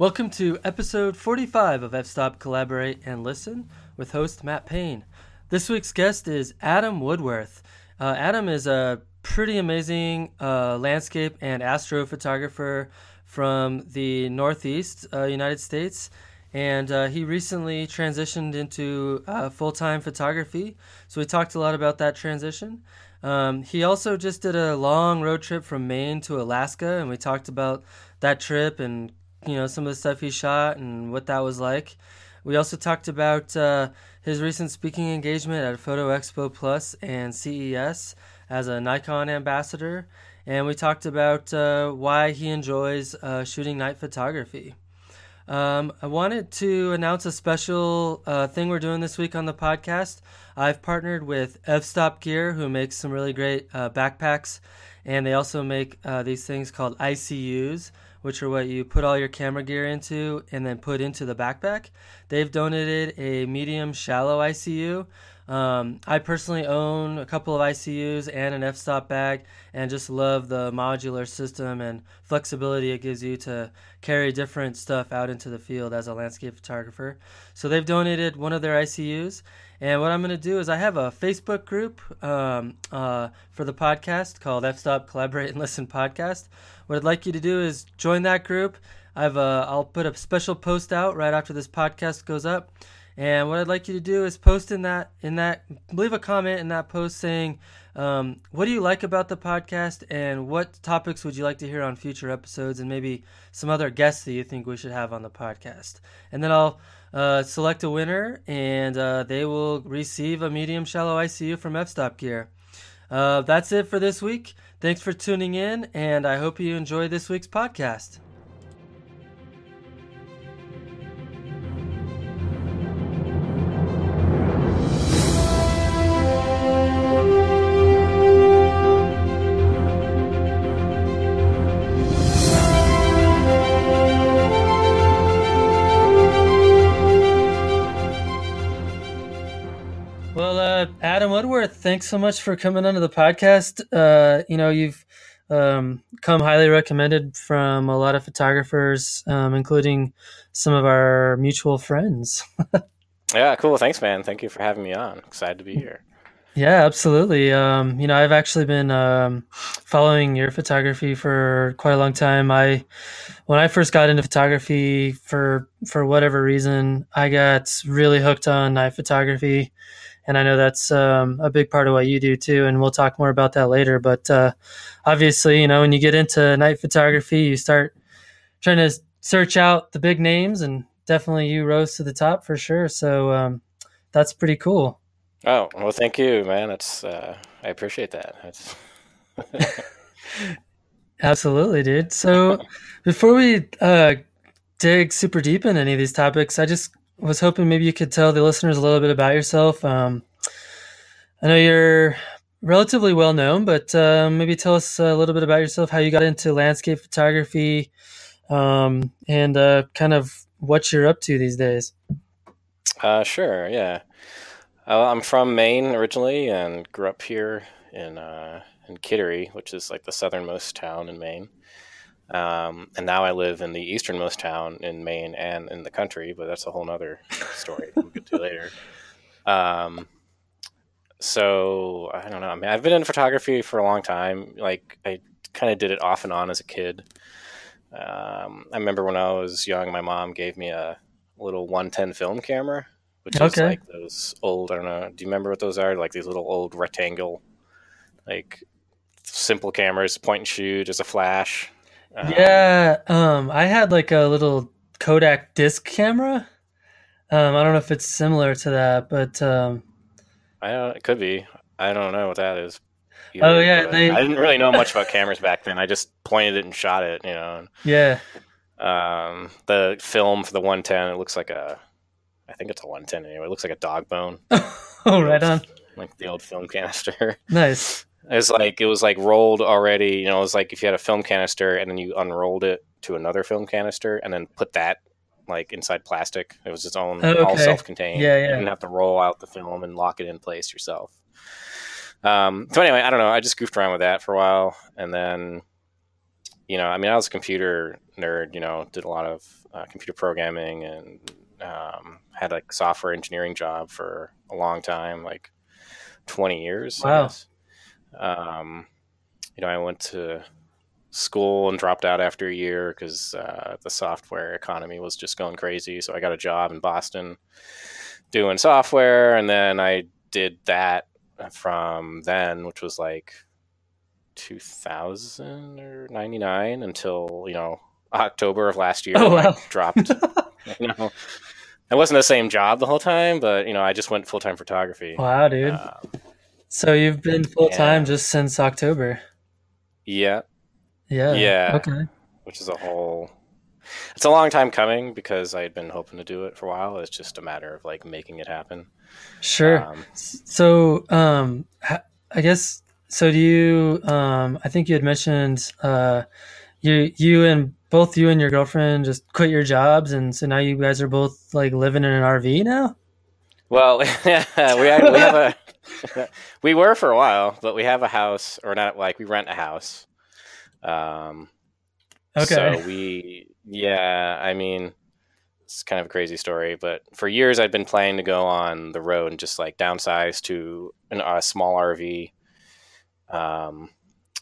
Welcome to episode 45 of F Stop Collaborate and Listen with host Matt Payne. This week's guest is Adam Woodworth. Uh, Adam is a pretty amazing uh, landscape and astrophotographer from the Northeast uh, United States. And uh, he recently transitioned into uh, full time photography. So we talked a lot about that transition. Um, he also just did a long road trip from Maine to Alaska, and we talked about that trip and you know some of the stuff he shot and what that was like. We also talked about uh, his recent speaking engagement at Photo Expo Plus and CES as a Nikon ambassador, and we talked about uh, why he enjoys uh, shooting night photography. Um, I wanted to announce a special uh, thing we're doing this week on the podcast. I've partnered with F Stop Gear, who makes some really great uh, backpacks, and they also make uh, these things called ICUs which are what you put all your camera gear into and then put into the backpack. They've donated a medium shallow ICU. Um, I personally own a couple of ICUs and an f-stop bag and just love the modular system and flexibility it gives you to carry different stuff out into the field as a landscape photographer. So they've donated one of their ICUs. And what I'm going to do is I have a Facebook group um, uh, for the podcast called F-Stop Collaborate and Listen Podcast. What I'd like you to do is join that group. I've uh, I'll put a special post out right after this podcast goes up. And what I'd like you to do is post in that in that leave a comment in that post saying um, what do you like about the podcast and what topics would you like to hear on future episodes and maybe some other guests that you think we should have on the podcast. And then I'll uh, select a winner and uh, they will receive a medium shallow ICU from F Stop Gear. Uh, that's it for this week. Thanks for tuning in, and I hope you enjoy this week's podcast. Thanks so much for coming onto the podcast. Uh, you know, you've um, come highly recommended from a lot of photographers, um, including some of our mutual friends. yeah, cool. Thanks, man. Thank you for having me on. Excited to be here. Yeah, absolutely. Um, you know, I've actually been um, following your photography for quite a long time. I, when I first got into photography, for for whatever reason, I got really hooked on night photography and I know that's um, a big part of what you do too. And we'll talk more about that later. But uh, obviously, you know, when you get into night photography, you start trying to search out the big names, and definitely you rose to the top for sure. So um, that's pretty cool. Oh well, thank you, man. It's uh, I appreciate that. Absolutely, dude. So before we uh, dig super deep in any of these topics, I just was hoping maybe you could tell the listeners a little bit about yourself. Um, I know you're relatively well known, but uh, maybe tell us a little bit about yourself, how you got into landscape photography, um, and uh, kind of what you're up to these days. Uh, sure, yeah. Uh, I'm from Maine originally and grew up here in uh, in Kittery, which is like the southernmost town in Maine. Um, and now I live in the easternmost town in Maine and in the country, but that's a whole other story we'll get to later. Um, so I don't know. I mean, I've been in photography for a long time. Like I kind of did it off and on as a kid. Um, I remember when I was young, my mom gave me a little 110 film camera, which okay. is like those old. I don't know. Do you remember what those are? Like these little old rectangle, like simple cameras, point and shoot as a flash. Um, yeah, um, I had like a little Kodak disc camera. Um, I don't know if it's similar to that, but um, I don't. It could be. I don't know what that is. Either, oh yeah, they... I didn't really know much about cameras back then. I just pointed it and shot it. You know. Yeah. Um, the film for the 110, it looks like a. I think it's a 110 anyway. It looks like a dog bone. oh, right on. Like the old film canister. Nice. It was like it was like rolled already. You know, it was like if you had a film canister and then you unrolled it to another film canister and then put that like inside plastic. It was its own oh, okay. all self-contained. Yeah, yeah. You didn't have to roll out the film and lock it in place yourself. Um, so anyway, I don't know. I just goofed around with that for a while, and then, you know, I mean, I was a computer nerd. You know, did a lot of uh, computer programming and um, had like software engineering job for a long time, like twenty years. Wow. Um, you know, I went to school and dropped out after a year because uh, the software economy was just going crazy. So I got a job in Boston doing software, and then I did that from then, which was like 2000 or 99 until you know October of last year. Oh, wow. I dropped. you know, it wasn't the same job the whole time, but you know, I just went full time photography. Wow, dude. Uh, so you've been full time yeah. just since October. yeah, Yeah. Yeah. Okay. which is a whole. It's a long time coming because I had been hoping to do it for a while. It's just a matter of like making it happen. Sure. Um, So, um, I guess so. Do you? Um, I think you had mentioned uh, you you and both you and your girlfriend just quit your jobs, and so now you guys are both like living in an RV now. Well, we we have a we were for a while, but we have a house, or not like we rent a house. Um, Okay. So we, yeah, I mean, it's kind of a crazy story, but for years I'd been planning to go on the road and just like downsize to an, a small RV, um,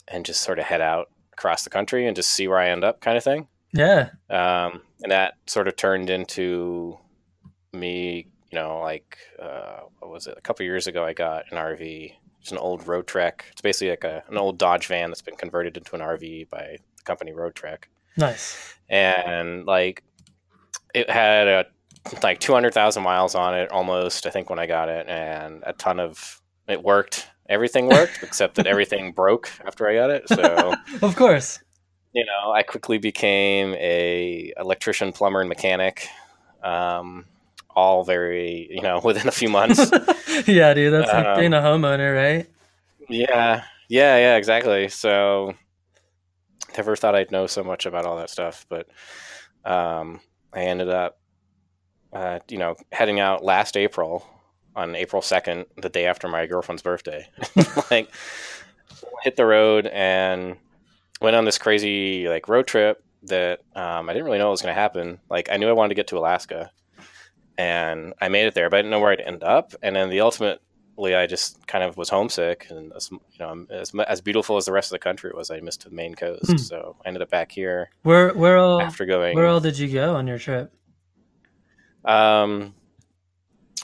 and just sort of head out across the country and just see where I end up, kind of thing. Yeah. Um, and that sort of turned into me, you know, like uh, what was it? A couple years ago, I got an RV. It's an old Roadtrek. It's basically like a, an old Dodge van that's been converted into an RV by the company Roadtrek, Nice. and like it had a like two hundred thousand miles on it almost. I think when I got it, and a ton of it worked. Everything worked except that everything broke after I got it. So of course. you know, I quickly became a electrician, plumber, and mechanic. Um, all very, you know, within a few months. yeah, dude. That's like Um, being a homeowner, right? yeah, yeah, yeah, exactly. So, never thought I'd know so much about all that stuff, but um, I ended up, uh, you know, heading out last April on April second, the day after my girlfriend's birthday. like, hit the road and went on this crazy like road trip that um, I didn't really know what was going to happen. Like, I knew I wanted to get to Alaska, and I made it there, but I didn't know where I'd end up. And then the ultimate I just kind of was homesick, and as, you know, as as beautiful as the rest of the country was, I missed the Maine coast. Hmm. So I ended up back here Where where all after going. where all did you go on your trip? Um,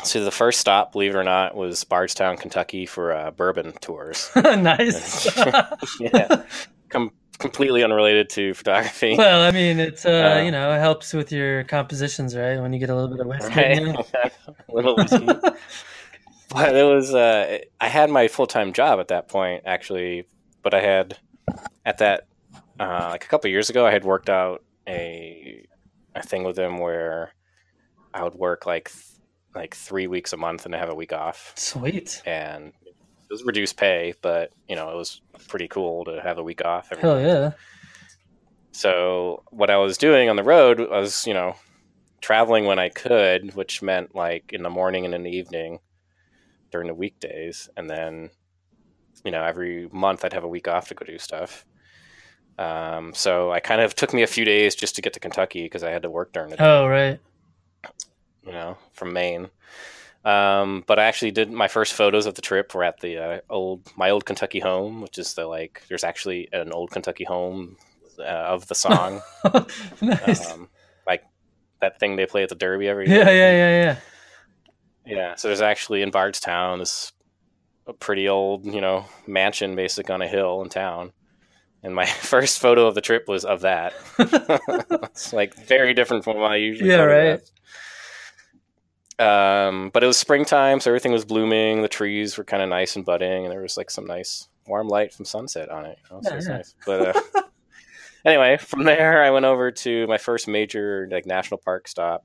so the first stop, believe it or not, was Bardstown, Kentucky for uh, bourbon tours. nice. yeah, Com- completely unrelated to photography. well, I mean, it's uh, Uh, you know, it helps with your compositions, right? When you get a little bit of whiskey. Right? little whiskey. but it was uh, I had my full time job at that point actually, but I had at that uh, like a couple years ago I had worked out a a thing with them where I would work like th- like three weeks a month and have a week off, Sweet. and was reduced pay, but you know it was pretty cool to have a week off. every Hell yeah. So what I was doing on the road was, you know, traveling when I could, which meant like in the morning and in the evening during the weekdays, and then, you know, every month I'd have a week off to go do stuff. Um, so I kind of took me a few days just to get to Kentucky because I had to work during the day, Oh right. you know, from Maine. Um, but I actually did my first photos of the trip were at the uh, old my old Kentucky home, which is the like there's actually an old Kentucky home uh, of the song. nice. um, like that thing they play at the Derby every yeah, year. yeah, yeah, yeah. yeah. Yeah. So there's actually in Bardstown this a pretty old, you know, mansion basic on a hill in town. And my first photo of the trip was of that. it's like very different from what I usually Yeah, right. Um, but it was springtime, so everything was blooming. The trees were kind of nice and budding, and there was like some nice warm light from sunset on it. You know, so Yeah, it's yeah. nice. But uh, anyway, from there, I went over to my first major like national park stop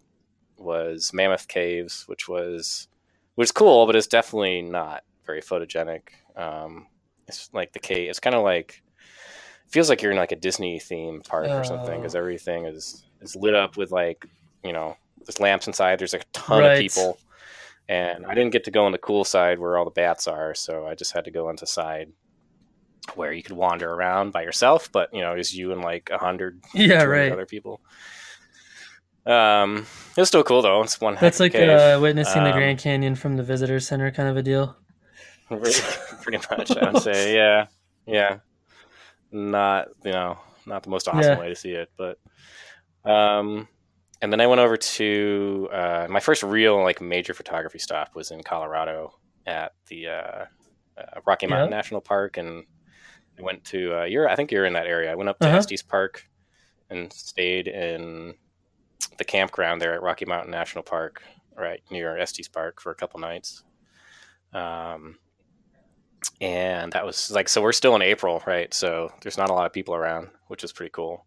was Mammoth Caves, which was which was cool, but it's definitely not very photogenic. Um, it's like the cave. It's kind of like feels like you're in like a Disney theme park or something Oh. because everything is is lit up with like you know there's lamps inside. There's a ton Right. of people, and I didn't get to go on the cool side where all the bats are, so I just had to go on the side where you could wander around by yourself, but you know, was you and like a hundred Yeah, right. other people. Um, it was still cool though. It's one. That's like uh, witnessing the Um, Grand Canyon from the visitor center kind of a deal. pretty much. I would say, yeah, yeah. Not you know, not the most awesome Yeah. way to see it, but um, and then I went over to uh, my first real like major photography stop was in Colorado at the uh, uh, Rocky Mountain Yeah. National Park, and I went to uh, you're I think you're in that area. I went up to Uh-huh. Estes Park and stayed in the campground there at Rocky Mountain National Park, right near Estes Park for a couple nights. Um, and that was like so we're still in April, right? So there's not a lot of people around, which is pretty cool.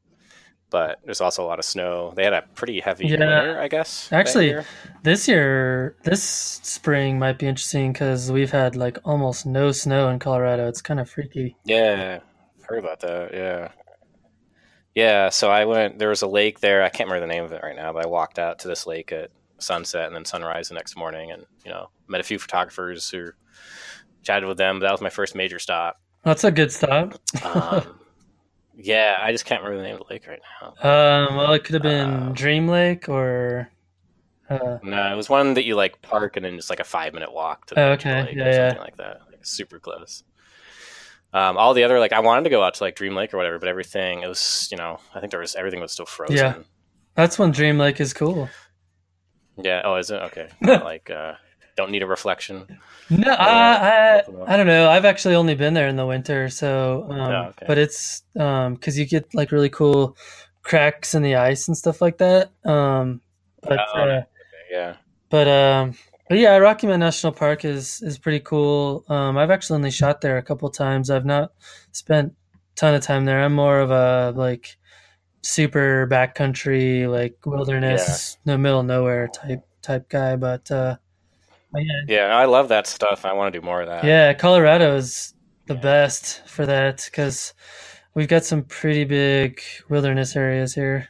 But there's also a lot of snow. They had a pretty heavy Yeah. winter, I guess. Actually, year. This year, this spring might be interesting because we've had like almost no snow in Colorado. It's kind of freaky. yeah, heard about that. Yeah, yeah. So I went. There was a lake there. I can't remember the name of it right now, but I walked out to this lake at sunset and then sunrise the next morning, and you know, met a few photographers who chatted with them. But that was my first major stop. That's a good stop. Um, yeah, I just can't remember the name of the lake right now. Um, well, it could have been Um, Dream Lake or. Uh, No, it was one that you like park and then just like a five minute walk to the Oh, of the okay. lake Yeah, or yeah. something like that. Like super close. Um, all the other like I wanted to go out to like Dream Lake or whatever, but everything it was you know I think there was everything was still frozen. Yeah. that's when Dream Lake is cool. Yeah. Oh, is it okay? Not like uh, don't need a reflection. No, I, I, I don't know. I've actually only been there in the winter, so um, Oh, okay. but it's um because you get like really cool cracks in the ice and stuff like that. Um, but Oh, uh, Yeah. but um, but yeah, Rocky Mountain National Park is is pretty cool. Um, I've actually only shot there a couple times. I've not spent a ton of time there. I'm more of a like super backcountry, like wilderness, no middle of nowhere type type guy. But uh, but yeah, Yeah. I love that stuff. I want to do more of that. yeah, Colorado is the Yeah. best for that because we've got some pretty big wilderness areas here.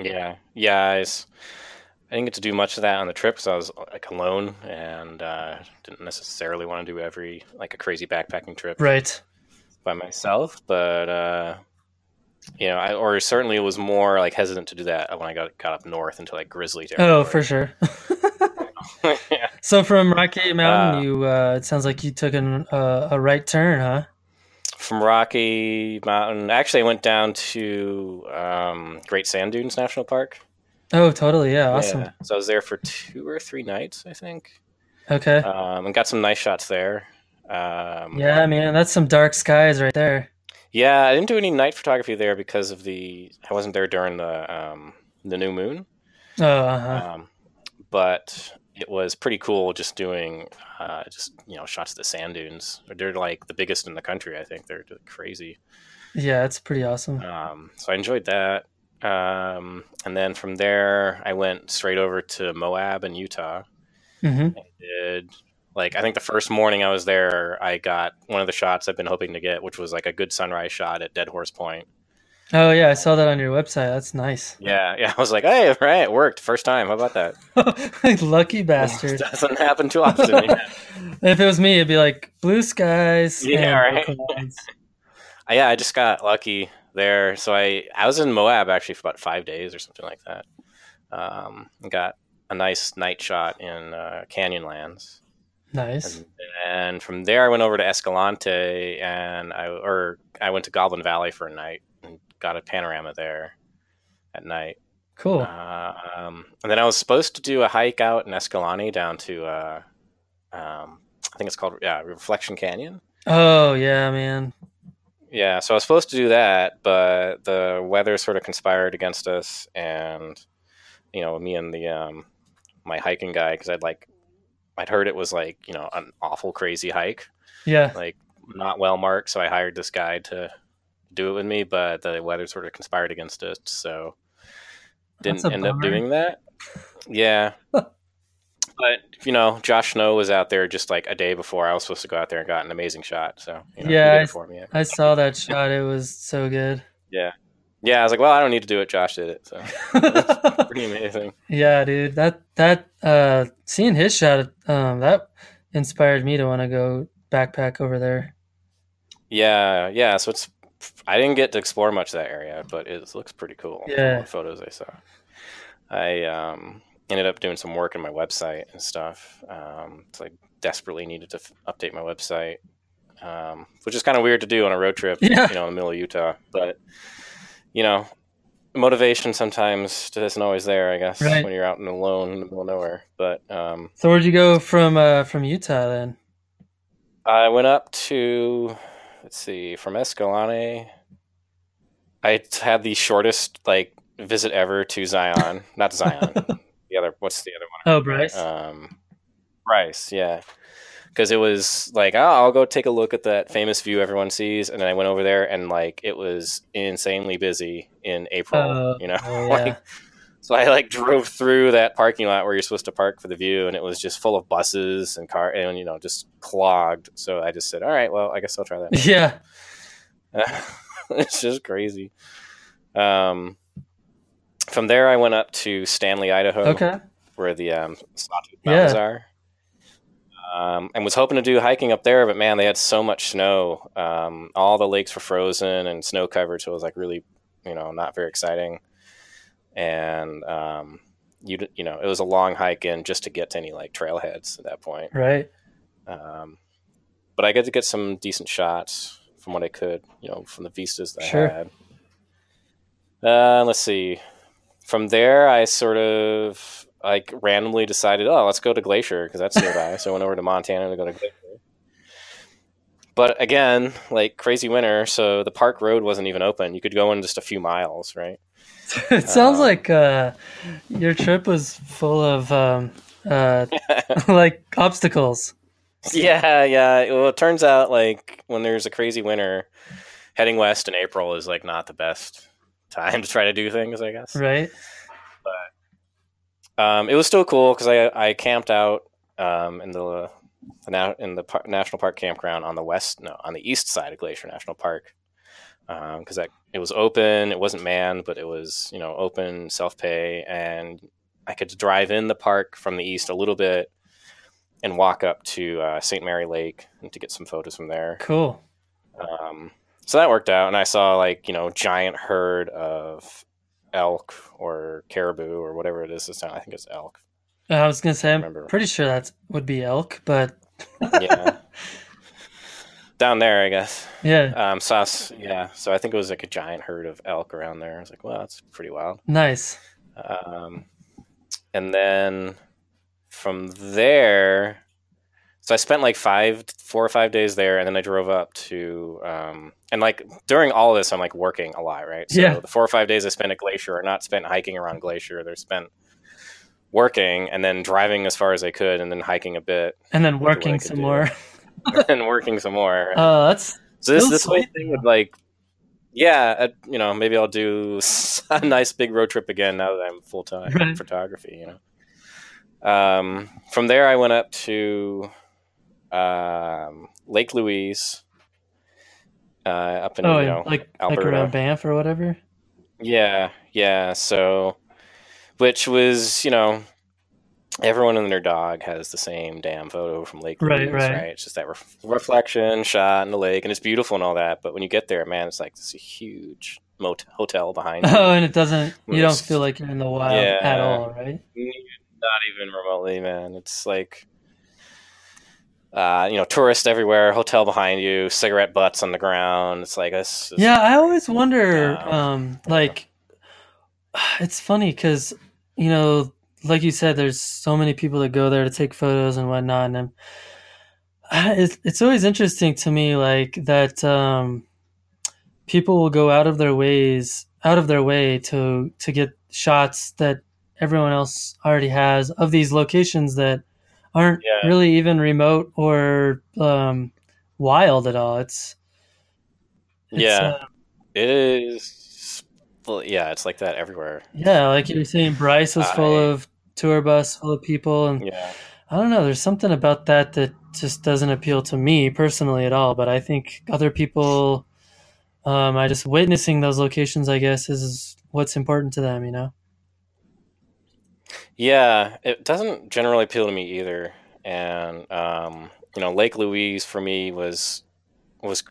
Yeah, yeah. I didn't get to do much of that on the trip because I was like alone and uh, didn't necessarily want to do every like a crazy backpacking trip Right. by myself. But uh, you know, I or certainly was more like hesitant to do that when I got got up north into like grizzly territory. Oh, for sure. yeah. so from Rocky Mountain, Uh, you uh, it sounds like you took an, uh, a right turn, huh? From Rocky Mountain, actually, I went down to um, Great Sand Dunes National Park. Oh, totally. Yeah, awesome. Yeah. So I was there for two or three nights, I think, Okay. um, and got some nice shots there. Um, yeah, man, that's some dark skies right there. Yeah, I didn't do any night photography there because of the. I wasn't there during the um, the new moon, Oh, uh-huh. um, but it was pretty cool just doing uh, just you know shots of the sand dunes. They're like the biggest in the country. I think they're crazy. yeah, it's pretty awesome. Um, so I enjoyed that. Um, and then from there, I went straight over to Moab in Utah. hmm Did like I think the first morning I was there, I got one of the shots I've been hoping to get, which was like a good sunrise shot at Dead Horse Point. Oh, yeah, I saw that on your website. That's nice. Yeah, yeah. I was like, hey, right, it worked first time. How about that? Lucky bastard. Doesn't happen too often. if it was me, it'd be like blue skies. Yeah, and right. Uh, yeah, I just got lucky there. So I I was in Moab actually for about five days or something like that. Um, got a nice night shot in uh, Canyonlands. Nice. And then from there, I went over to Escalante, and I or I went to Goblin Valley for a night and got a panorama there at night. Cool. Um, and then I was supposed to do a hike out in Escalante down to uh, um, I think it's called yeah Reflection Canyon. Oh, yeah, man. Yeah, so I was supposed to do that, but the weather sort of conspired against us, and you know, me and the um, my hiking guy because I'd like I'd heard it was like you know an awful crazy hike, Yeah. like not well marked. So I hired this guy to do it with me, but the weather sort of conspired against us, so didn't end up doing that. Yeah. But you know, Josh Snow was out there just like a day before I was supposed to go out there and got an amazing shot. So you know, Yeah, I- for me. I saw that shot. It was so good. Yeah, yeah. I was like, well, I don't need to do it. Josh did it, so pretty amazing. yeah, dude. That that uh seeing his shot um that inspired me to want to go backpack over there. Yeah, yeah. So it's I didn't get to explore much of that area, but it looks pretty cool. Yeah. the photos I saw. I um, ended up doing some work on my website and stuff. Um, so I desperately needed to f- update my website, um, which is kind of weird to do on a road trip, Yeah. you know, in the middle of Utah. But you know, motivation sometimes isn't always there. I guess Right. when you're out and alone in the middle of nowhere. But um, So where'd you go from uh, from Utah then? I went up to let's see, from Escalante. I had the shortest like visit ever to Zion, not Zion. the other, what's the other Oh, Bryce. Um, Bryce, yeah. Because it was like, oh, I'll go take a look at that famous view everyone sees, and then I went over there, and like it was insanely busy in April. Oh, you know, oh, like yeah. So I like drove through that parking lot where you're supposed to park for the view, and it was just full of buses and car, and you know, just clogged. So I just said, "All right, well, I guess I'll try that." yeah. it's just crazy. Um, from there, I went up to Stanley, Idaho, Okay. where the um, Sawtooth Yeah. Mountains are. Um, and was hoping to do hiking up there, but man, they had so much snow. Um, all the lakes were frozen and snow covered, so it was like really, you know, not very exciting. And um, you you know, it was a long hike in just to get to any like trailheads at that point. Right. Um, but I got to get some decent shots from what I could, you know, from the vistas that Sure. I had. Uh, let's see. From there, I sort of like randomly decided, oh, let's go to Glacier because that's nearby. so I went over to Montana to go to Glacier. But again, like crazy winter, so the park road wasn't even open. You could go in just a few miles, right? it sounds Um, like uh, your trip was full of um, uh, like obstacles. Yeah, yeah. Well, it turns out like when there's a crazy winter, heading west in April is like not the best time to try to do things. I guess. Right. Um, it was still cool because I I camped out um, in the the in the par- national park campground on the west no on the east side of Glacier National Park because that it was open. It wasn't manned, but it was you know open self pay, and I could drive in the park from the east a little bit and walk up to uh, St. Mary Lake and to get some photos from there. Cool. Um, so that worked out, and I saw like you know giant herd of elk or caribou or whatever it is this time. I think it's elk. I was gonna say I'm pretty sure that would be elk, but Yeah, down there, I guess. yeah, Um, so was- yeah, so I think it was like a giant herd of elk around there. I was like, well, that's pretty wild. nice. Um, and then from there, so I spent like five, four or five days there, and then I drove up to, um, and like during all this, I'm like working a lot, right? So Yeah. the four or five days I spent at Glacier are not spent hiking around Glacier; they're spent working and then driving as far as I could, and then hiking a bit, And then working some more. and working some more. Oh, that's So this this way thing would like, yeah, uh, you know, maybe I'll do a nice big road trip again now that I'm full time Right. photography. You know, um, from there I went up to um, Lake Louise, uh, up in oh, you know, like like around Banff or whatever. yeah, yeah. So, which was you know. Everyone and their dog has the same damn photo from Lake Right, Louise, right. right? It's just that ref- reflection shot in the lake, and it's beautiful and all that. But when you get there, man, it's like this huge hotel behind you. Oh, and it doesn't. You don't feel like you're in the wild Yeah. at all, right? Not even remotely, man. It's like, uh, you know, tourists everywhere, hotel behind you, cigarette butts on the ground. It's like this. is- Yeah, I always wonder. Um, like, it's funny because you know, like you said, there's so many people that go there to take photos and whatnot, and I'm- it's it's always interesting to me, like that. Um, people will go out of their ways, out of their way to to get shots that everyone else already has of these locations that aren't Yeah. really even remote or um, wild at all. It's, it's Yeah. uh, It is. Well, yeah, it's like that everywhere. Yeah, like you were saying, Bryce was full of tour bus full of people, and Yeah. I don't know. There's something about that that just doesn't appeal to me personally at all. But I think other people, um, I just witnessing those locations, I guess, is what's important to them. You know? Yeah, it doesn't generally appeal to me either. And um, you know, Lake Louise for me was was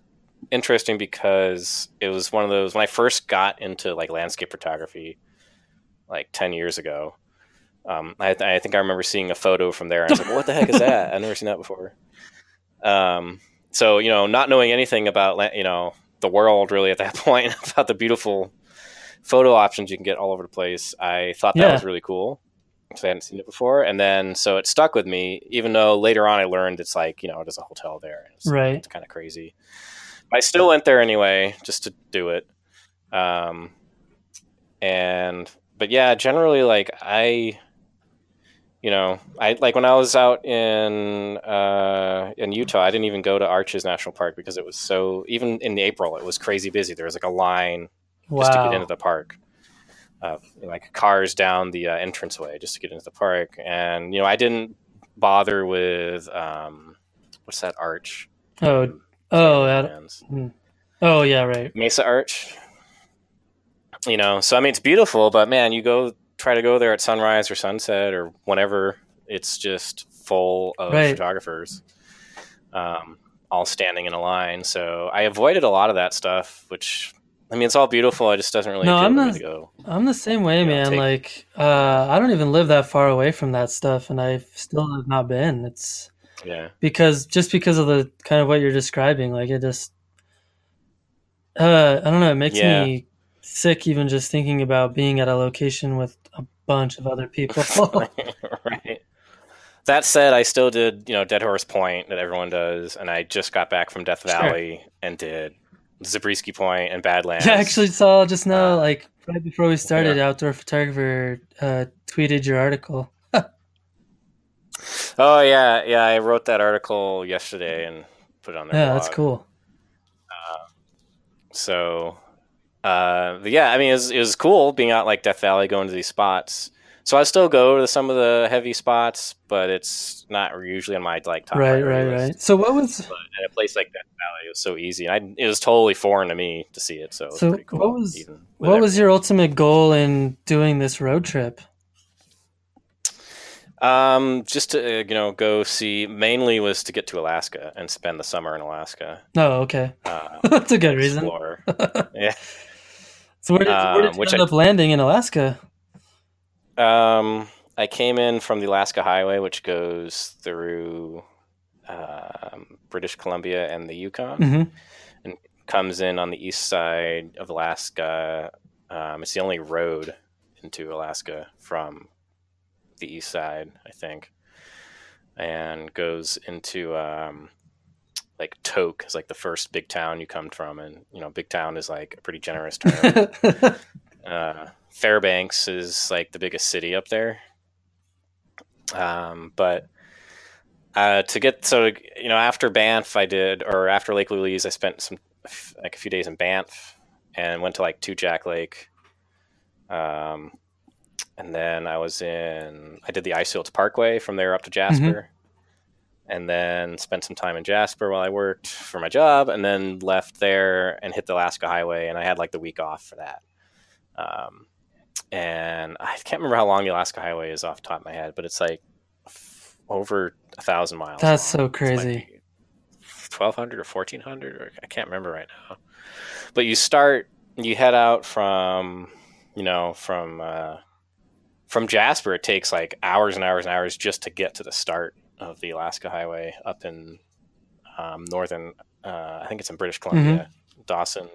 interesting because it was one of those when I first got into like landscape photography, like ten years ago. Um, I, I think I remember seeing a photo from there. And I was like, "What the heck is that? I've never seen that before." Um, so you know, not knowing anything about you know the world really at that point about the beautiful photo options you can get all over the place, I thought that Yeah. was really cool because I hadn't seen it before. And then so it stuck with me, even though later on I learned it's like you know there's a hotel there. It's, Right. It's kind of crazy. I still went there anyway just to do it. Um, and but yeah, generally like I you know, I like when I was out in uh, in Utah, I didn't even go to Arches National Park because it was so. Even in April, it was crazy busy. There was like a line just to get into the park, uh, like cars down the uh, entranceway just to get into the park. And you know, I didn't bother with um, what's that arch? Oh, oh, that, oh, yeah, right. Mesa Arch. You know, so I mean, it's beautiful, but man, you go try to go there at sunrise or sunset or whenever, it's just full of Right. photographers, um, all standing in a line. So I avoided a lot of that stuff, which I mean, it's all beautiful. It just doesn't really No, I'm to me not- to go. I'm the same way, You know, man. take- like, uh, I don't even live that far away from that stuff, and I still have not been. It's Yeah, because just because of the kind of what you're describing, like it just, uh, I don't know, it makes Yeah. me sick even just thinking about being at a location with a bunch of other people. right. That said, I still did, you know, Dead Horse Point that everyone does, and I just got back from Death Sure. Valley and did Zabriskie Point and Badlands. yeah, I actually saw just now, Uh, like right before we started, Outdoor Photographer uh, tweeted your article. Oh yeah, yeah. I wrote that article yesterday and put it on there. Yeah, that's cool. So, uh, but yeah, I mean, it was, it was cool being out like Death Valley, going to these spots. So I still go to some of the heavy spots, but it's not usually on my like top Right, right, list. right. So what was But in a place like Death Valley, it was so easy. And I, it was totally foreign to me to see it, so it was So pretty cool. what was- what was your ultimate goal in doing this road trip? Um, just to uh, you know go see. Mainly was to get to Alaska and spend the summer in Alaska. Oh, okay, Uh, that's a good reason. yeah. So where did, where did Um, you which end I- up landing in Alaska? Um, I came in from the Alaska Highway, which goes through um, British Columbia and the Yukon. hmm Comes in on the east side of Alaska. Um, it's the only road into Alaska from the east side, I think, and goes into um, like Tok is like the first big town you come from, and you know, big town is like a pretty generous term. uh, Fairbanks is like the biggest city up there. Um, but uh, to get so you know after Banff, I did or after Lake Louise, I spent some like a few days in Banff and went to like Two Tujack Lake. Um, and then I was in I did the Icefields Parkway from there up to Jasper. And then spent some time in Jasper while I worked for my job, and then left there and hit the Alaska Highway. And I had like the week off for that. Um, and I can't remember how long the Alaska Highway is off the top of my head, but it's like f- over a thousand miles. That's so long. Like crazy. 1200 or 1400 or I can't remember right now. But you start you head out from you know from uh from Jasper it takes like hours and hours and hours just to get to the start of the Alaska Highway up in um, northern uh, I think it's in British Columbia, Dawson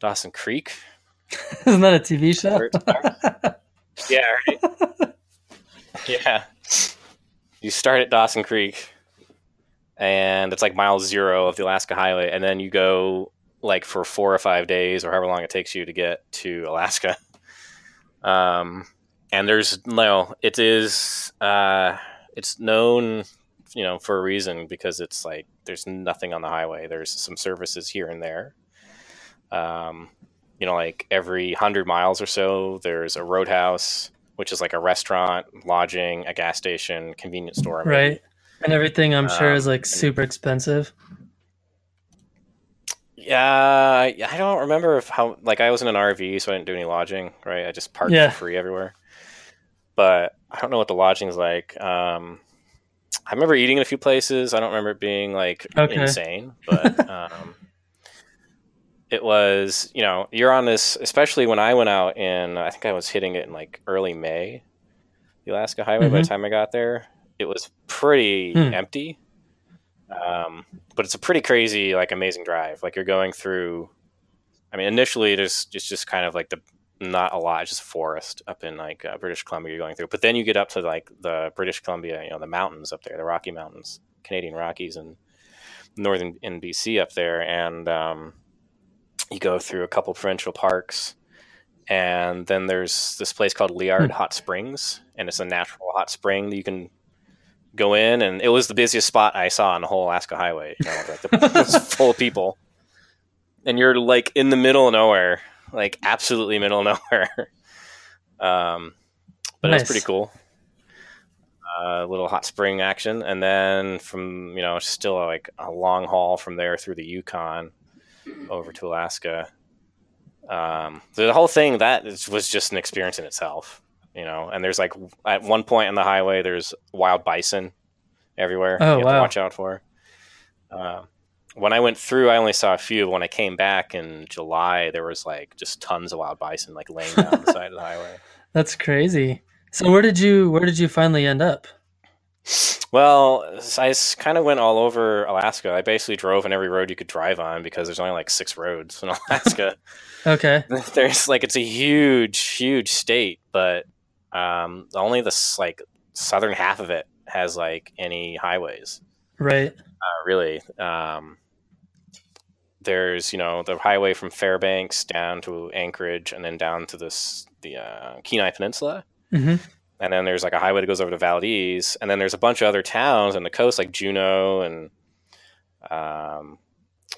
Dawson Creek. Isn't that a TV show? Where it starts. Yeah, right. yeah. You start at Dawson Creek, and it's like mile zero of the Alaska Highway, and then you go like for four or five days, or however long it takes you to get to Alaska. Um, and there's no, it is, uh, it's known, you know, for a reason because it's like there's nothing on the highway. There's some services here and there. Um, you know, like every hundred miles or so, there's a roadhouse, which is like a restaurant, lodging, a gas station, convenience store. maybe. right. And everything I'm sure is Um, like super expensive. Yeah, I I don't remember if how like I was in an RV, so I didn't do any lodging. Right, I just parked Yeah. for free everywhere. But I don't know what the lodging's like. Um, I remember eating in a few places. I don't remember it being like Okay. insane, but um, it was you know you're on this especially when i went out in i think i was hitting it in like early may the alaska highway by the Mhm. time i got there it was pretty Hmm. empty um, but it's a pretty crazy like amazing drive like you're going through i mean initially there's it's just kind of like the not a lot just forest up in like uh, british columbia you're going through. But then you get up to like the british columbia you know the mountains up there the rocky mountains canadian rockies and northern in bc up there. And um, you go through a couple provincial parks. And then there's this place called Liard Hmm. Hot Springs. And it's a natural hot spring that you can go in. And it was the busiest spot I saw on the whole Alaska highway. You know, like the, it was full of people. And you're like in the middle of nowhere like absolutely middle of nowhere. Um, but it was pretty cool. A little hot spring action. And then from you know still like a long haul from there through the yukon over to alaska. Um, the whole thing that is, was just an experience in itself you know? And there's like at one point on the highway there's wild bison everywhere Oh, you have to wow. watch out for. Um, when i went through i only saw a few when i came back in july there was like just tons of wild bison like laying down the side of the highway That's crazy. So where did you where did you finally end up? Well, I kind of went all over Alaska. I basically drove on every road you could drive on because there's only like six roads in Alaska. Okay. there's like it's a huge, huge state, but um, only the like southern half of it has like any highways. Right. Uh, really, um, there's you know the highway from Fairbanks down to Anchorage, and then down to this the uh, Kenai Peninsula hmm and then there's like a highway that goes over to Valdez, and then there's a bunch of other towns on the coast like Juneau and um,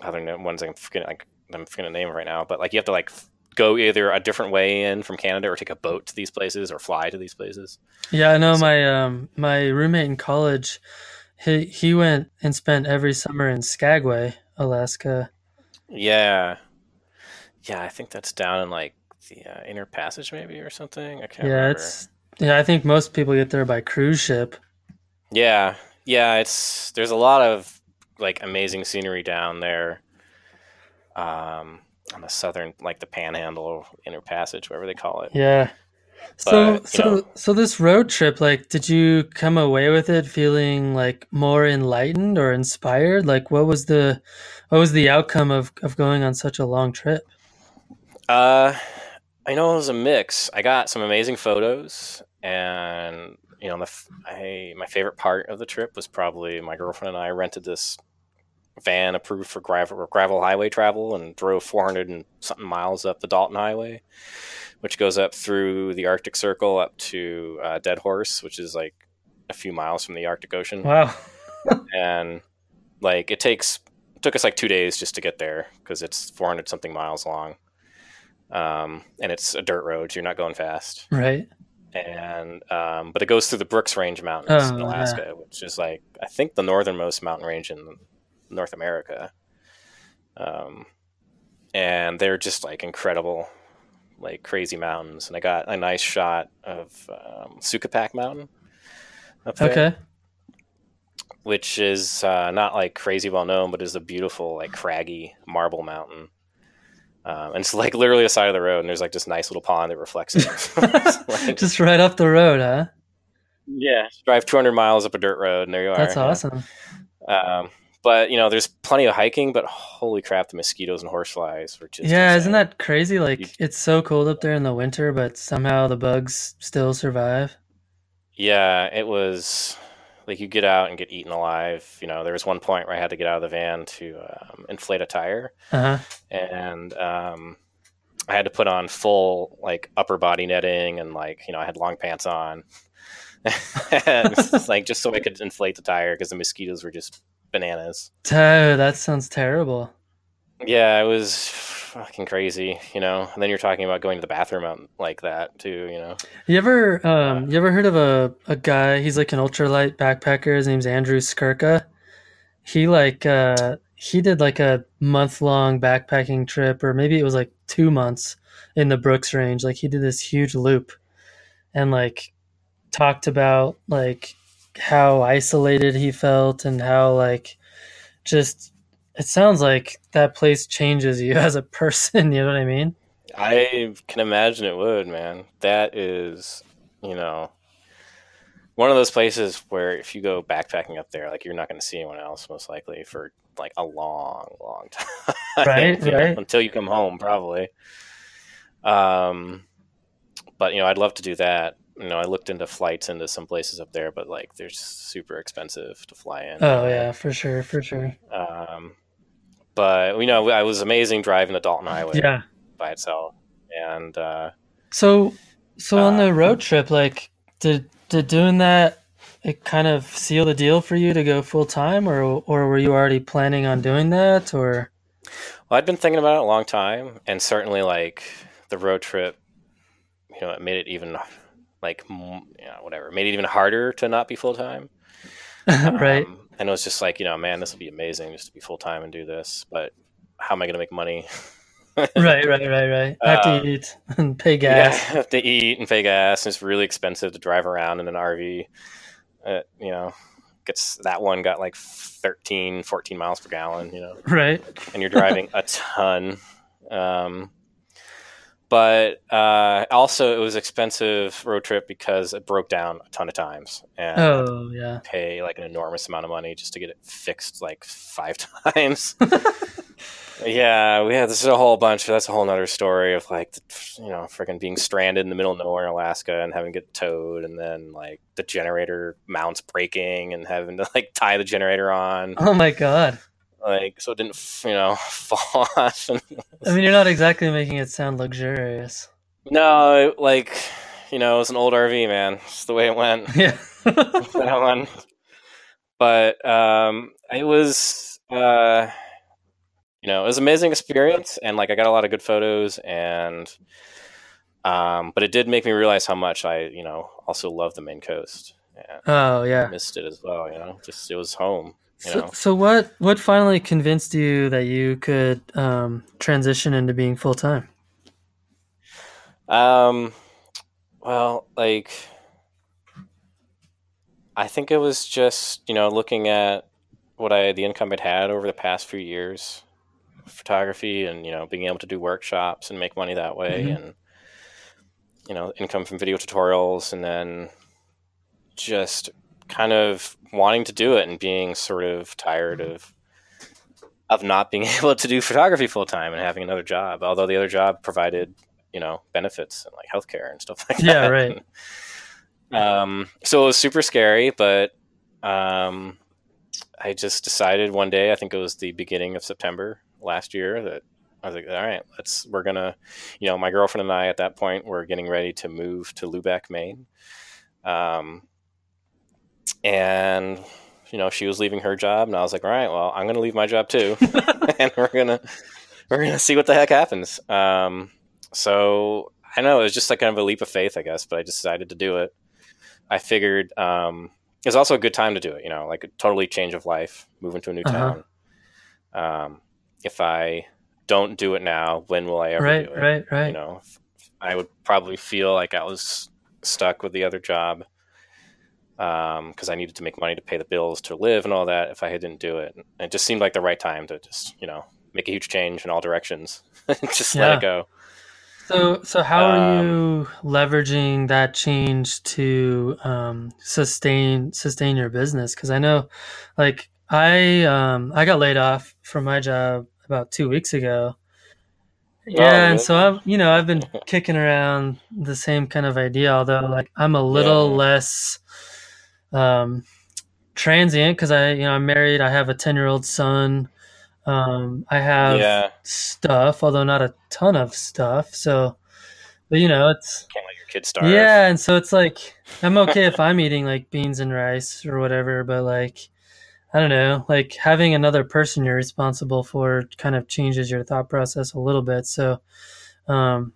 other ones I'm forgetting. Like, I'm forgetting the name right now, but like you have to like go either a different way in from Canada or take a boat to these places or fly to these places. Yeah, I know So- my um my roommate in college. He he went and spent every summer in Skagway, Alaska. Yeah, yeah, I think that's down in like the uh, Inner Passage maybe or something. I can't yeah, remember. it's yeah. I think most people get there by cruise ship. Yeah, yeah, it's there's a lot of like amazing scenery down there. Um, on the southern, like the Panhandle Inner Passage, whatever they call it. Yeah. So But, so know- so this road trip, like, did you come away with it feeling like more enlightened or inspired? Like, what was the what was the outcome of of going on such a long trip? Uh, I know it was a mix. I got some amazing photos, and you know, the I my favorite part of the trip was probably my girlfriend and I rented this van approved for gravel gravel highway travel and drove 400 and something miles up the Dalton Highway, which goes up through the Arctic Circle up to uh, Dead Horse, which is like a few miles from the Arctic Ocean Wow. and like it takes it took us like two days just to get there because it's 400 something miles long um, and it's a dirt road so you're not going fast Right. and um, but it goes through the brooks range mountains Oh, in yeah. alaska which is like i think the northernmost mountain range in north america um, and they're just like incredible like crazy mountains and i got a nice shot of um, Sukakpak mountain up there Okay. which is uh, not like crazy well known, but is a beautiful like craggy marble mountain. Um, and it's like literally the side of the road, and there's like this nice little pond that reflects it. Like, Just right up the road, huh? yeah, drive 200 miles up a dirt road, and there you are. That's yeah. awesome. Um, but you know, there's plenty of hiking, but holy crap, the mosquitoes and horseflies were just yeah, insane. isn't that crazy? Like You- it's so cold up there in the winter, but somehow the bugs still survive. Yeah, it was like you get out and get eaten alive. You know, there was one point where I had to get out of the van to um, inflate a tire. Uh huh. and um, I had to put on full like upper body netting and like you know I had long pants on, and like just so I could inflate the tire because the mosquitoes were just bananas. Oh, that sounds terrible. Yeah, it was fucking crazy, you know. And then you're talking about going to the bathroom out like that too, you know. You ever um you ever heard of a, a guy, he's like an ultralight backpacker, his name's Andrew Skurka. He like uh he did like a month long backpacking trip or maybe it was like two months in the Brooks Range. Like he did this huge loop and like talked about like how isolated he felt and how like just it sounds like that place changes you as a person. You know what I mean? I can imagine it would, man. That is, you know, one of those places where if you go backpacking up there, like you're not going to see anyone else most likely for like a long, long time. Right, you know, right. Until you come home, probably. Um, but you know, I'd love to do that. You know, I looked into flights into some places up there, but like they're super expensive to fly in. Oh yeah, for sure, for sure. Um, but you know, I was amazing driving the Dalton Highway Yeah. by itself, and uh, So, so on Uh, the road trip, like, did did doing that it kind of seal the deal for you to go full time, or or were you already planning on doing that, or? Well, I'd been thinking about it a long time, and certainly like the road trip, you know, it made it even like you know, whatever, made it even harder to not be full time. right. Um, and it was just like, you know, man, this will be amazing just to be full time and do this, but how am I going to make money? right, right, right, right. I have to Um, eat and pay Yeah, gas. have to eat and pay gas. And it's really expensive to drive around in an RV. Uh, you know, gets that one got like 13, 14 miles per gallon. You know, Right. and you're driving a ton. Um, but uh, also, it was expensive road trip because it broke down a ton of times, and I had to Oh yeah. pay like an enormous amount of money just to get it fixed like five times. yeah, we had this is a whole bunch. That's a whole nother story of like, the, you know, freaking being stranded in the middle of nowhere in Alaska and having to get towed, and then like the generator mounts breaking and having to like tie the generator on, Oh my god. Like so it didn't, you know, fall off. I mean, you're not exactly making it sound luxurious. no, like, you know, it was an old RV, man. It's the way it went. Yeah. that one. But um, it was, uh, you know, it was an amazing experience, and like I got a lot of good photos, and um, but it did make me realize how much I, you know, also love the Maine coast. Yeah, oh I yeah. missed it as well. You know, just it was home. So, so what what finally convinced you that you could um, transition into being full time? um, well, like I think it was just you know looking at what I the income I'd had over the past few years, photography, and you know being able to do workshops and make money that way, Mhm. and you know income from video tutorials, and then just kind of wanting to do it and being sort of tired of of not being able to do photography full time and having another job. Although the other job provided you know benefits and like healthcare and stuff like Yeah, that. Yeah, right. Um, so it was super scary, but um, I just decided one day, I think it was the beginning of September last year, that I was like, all right, let's, we're gonna, you know, my girlfriend and I at that point were getting ready to move to Lubec, Maine. Um, and, you know, she was leaving her job, and I was like, all right, well, I'm gonna leave my job too, and we're gonna, we're gonna see what the heck happens. Um, so I know it was just like kind of a leap of faith, I guess, but I decided to do it. I figured um, it was also a good time to do it. You know, like a totally change of life, moving to a new Uh-huh. town. Um, if I don't do it now, when will I ever Right, do it? right, right. You know, I would probably feel like I was stuck with the other job because I needed to make money to pay the bills to live and all that. If I didn't do it, and it just seemed like the right time to just you know make a huge change in all directions, just let it go. So, so how are Um, you leveraging that change to um, sustain sustain your business? Because I know, like I um, I got laid off from my job about two weeks ago. Yeah, and so I've you know I've been kicking around the same kind of idea, although like I'm a little Yeah. less um, transient because I you know I'm married. I have a ten year old son. Um, I have yeah, stuff, although not a ton of stuff. So, but you know, it's can't let your kids starve. yeah, and so it's like I'm okay if I'm eating like beans and rice or whatever, but like I don't know, like having another person you're responsible for kind of changes your thought process a little bit. So, um,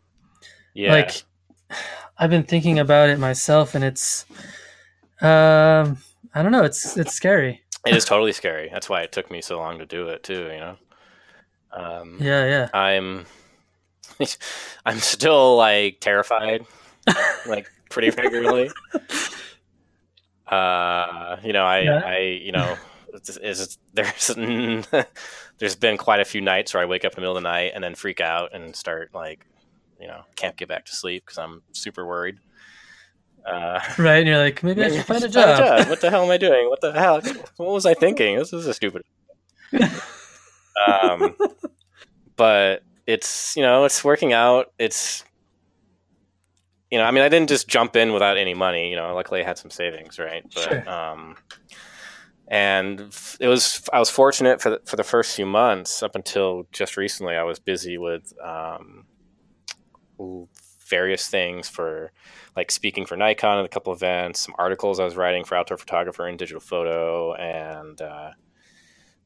yeah. like I've been thinking about it myself, and it's um, I don't know, it's it's scary. it is totally scary. That's why it took me so long to do it too. You know, um, Yeah, yeah, I'm I'm still like terrified, like pretty regularly. Uh, you know, I Yeah. I you know is there's there's been quite a few nights where I wake up in the middle of the night and then freak out and start like, you know, can't get back to sleep because I'm super worried. Uh, right, and you're like, maybe I should find a job. Find a job. What the hell am I doing? What the hell? What was I thinking? This is a stupid. um, but it's you know it's working out. It's you know I mean I didn't just jump in without any money. You know, luckily I had some savings, right? But sure. um, and it was I was fortunate for the, for the first few months up until just recently. I was busy with um, various things for like speaking for Nikon at a couple events, some articles I was writing for Outdoor Photographer and Digital Photo, and uh,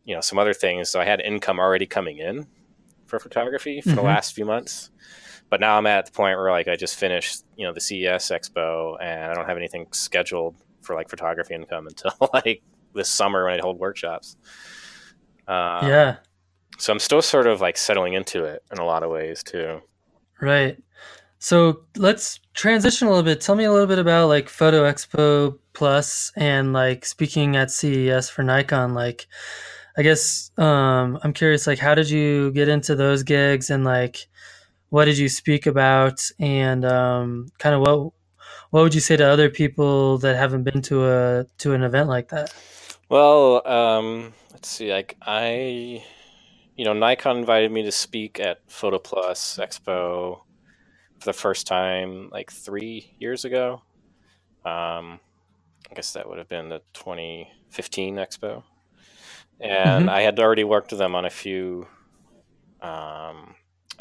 you know some other things. So I had income already coming in for photography for mm-hmm. the last few months. But now I'm at the point where like I just finished, you know, the CES Expo, and I don't have anything scheduled for like photography income until like this summer when I hold workshops. Um, yeah. So I'm still sort of like settling into it in a lot of ways too. Right. So let's transition a little bit. Tell me a little bit about like Photo Expo Plus and like speaking at CES for Nikon. Like, I guess um, I'm curious. Like, how did you get into those gigs and like what did you speak about and um, kind of what what would you say to other people that haven't been to a to an event like that? Well, um, let's see. Like I, you know, Nikon invited me to speak at Photo Plus Expo the first time like three years ago. Um, I guess that would have been the 2015 Expo, and mm-hmm. I had already worked with them on a few um,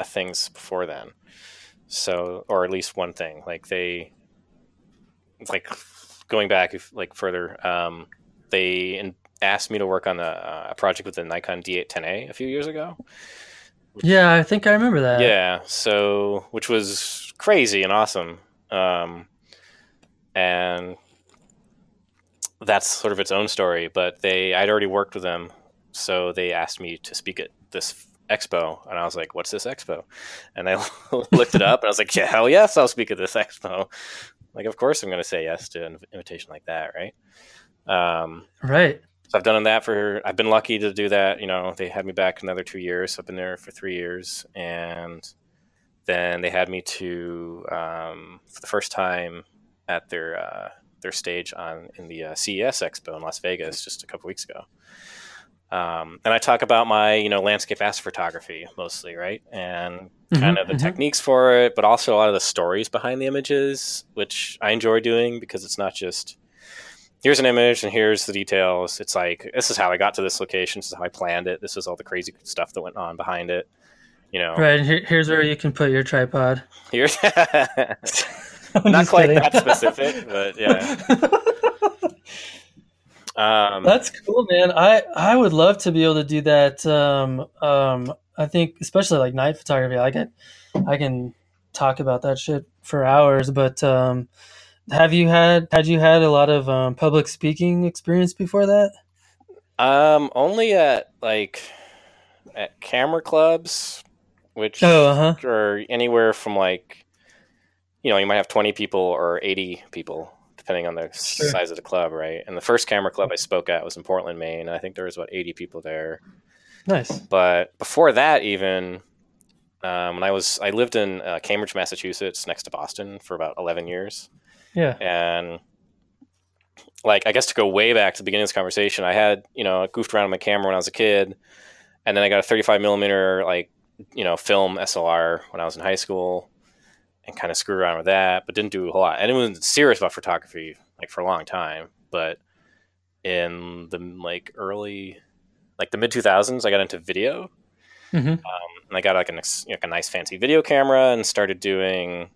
things before then. So, or at least one thing. Like they, like going back like further. Um, they asked me to work on a, a, project with the Nikon D810A a few years ago. Yeah, I think I remember that. Yeah, so which was crazy and awesome, um, and that's sort of its own story. But they, I'd already worked with them, so they asked me to speak at this expo, and I was like, "What's this expo?" And I looked it up, and I was like, "Yeah, hell yes, I'll speak at this expo." Like, of course, I'm going to say yes to an invitation like that, right? Um, right. So I've done that for. I've been lucky to do that. You know, they had me back another two years. So I've been there for three years, and then they had me to um, for the first time at their uh, their stage on in the uh, CES Expo in Las Vegas just a couple weeks ago. Um, and I talk about my, you know, landscape astrophotography mostly, right? And mm-hmm, kind of the mm-hmm. techniques for it, but also a lot of the stories behind the images, which I enjoy doing because it's not just here's an image and here's the details. It's like this is how I got to this location. This is how I planned it. This is all the crazy stuff that went on behind it. You know, right? And here, here's where you can put your tripod. Here's not quite kidding. that specific, but yeah. Um, That's cool, man. I I would love to be able to do that. Um, um, I think especially like night photography. I can I can talk about that shit for hours, but um, have you had had you had a lot of um, public speaking experience before that? Um, only at like at camera clubs, which oh, uh-huh. are anywhere from like you know you might have twenty people or eighty people depending on the sure. size of the club, right? And the first camera club I spoke at was in Portland, Maine. I think there was about eighty people there. Nice. But before that, even um, when I was I lived in uh, Cambridge, Massachusetts, next to Boston for about eleven years. Yeah. And like, I guess to go way back to the beginning of this conversation, I had, you know, I goofed around with my camera when I was a kid. And then I got a 35 millimeter, like, you know, film SLR when I was in high school and kind of screwed around with that, but didn't do a whole lot. And it was serious about photography, like, for a long time. But in the, like, early, like, the mid 2000s, I got into video. Mm-hmm. Um, and I got like a, like a nice fancy video camera and started doing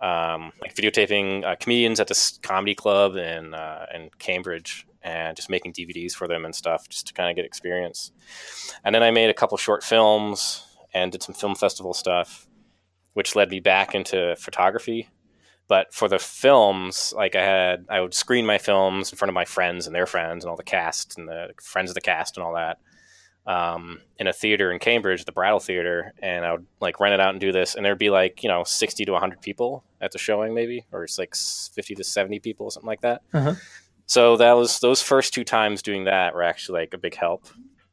um, like videotaping uh, comedians at this comedy club in uh, in Cambridge and just making DVDs for them and stuff just to kind of get experience. And then I made a couple short films and did some film festival stuff, which led me back into photography. But for the films, like I had, I would screen my films in front of my friends and their friends and all the cast and the friends of the cast and all that um, in a theater in Cambridge, the Brattle Theater, and I would like rent it out and do this, and there'd be like you know sixty to hundred people at the showing, maybe, or it's like fifty to seventy people, something like that. Uh-huh. so that was those first two times doing that were actually like a big help.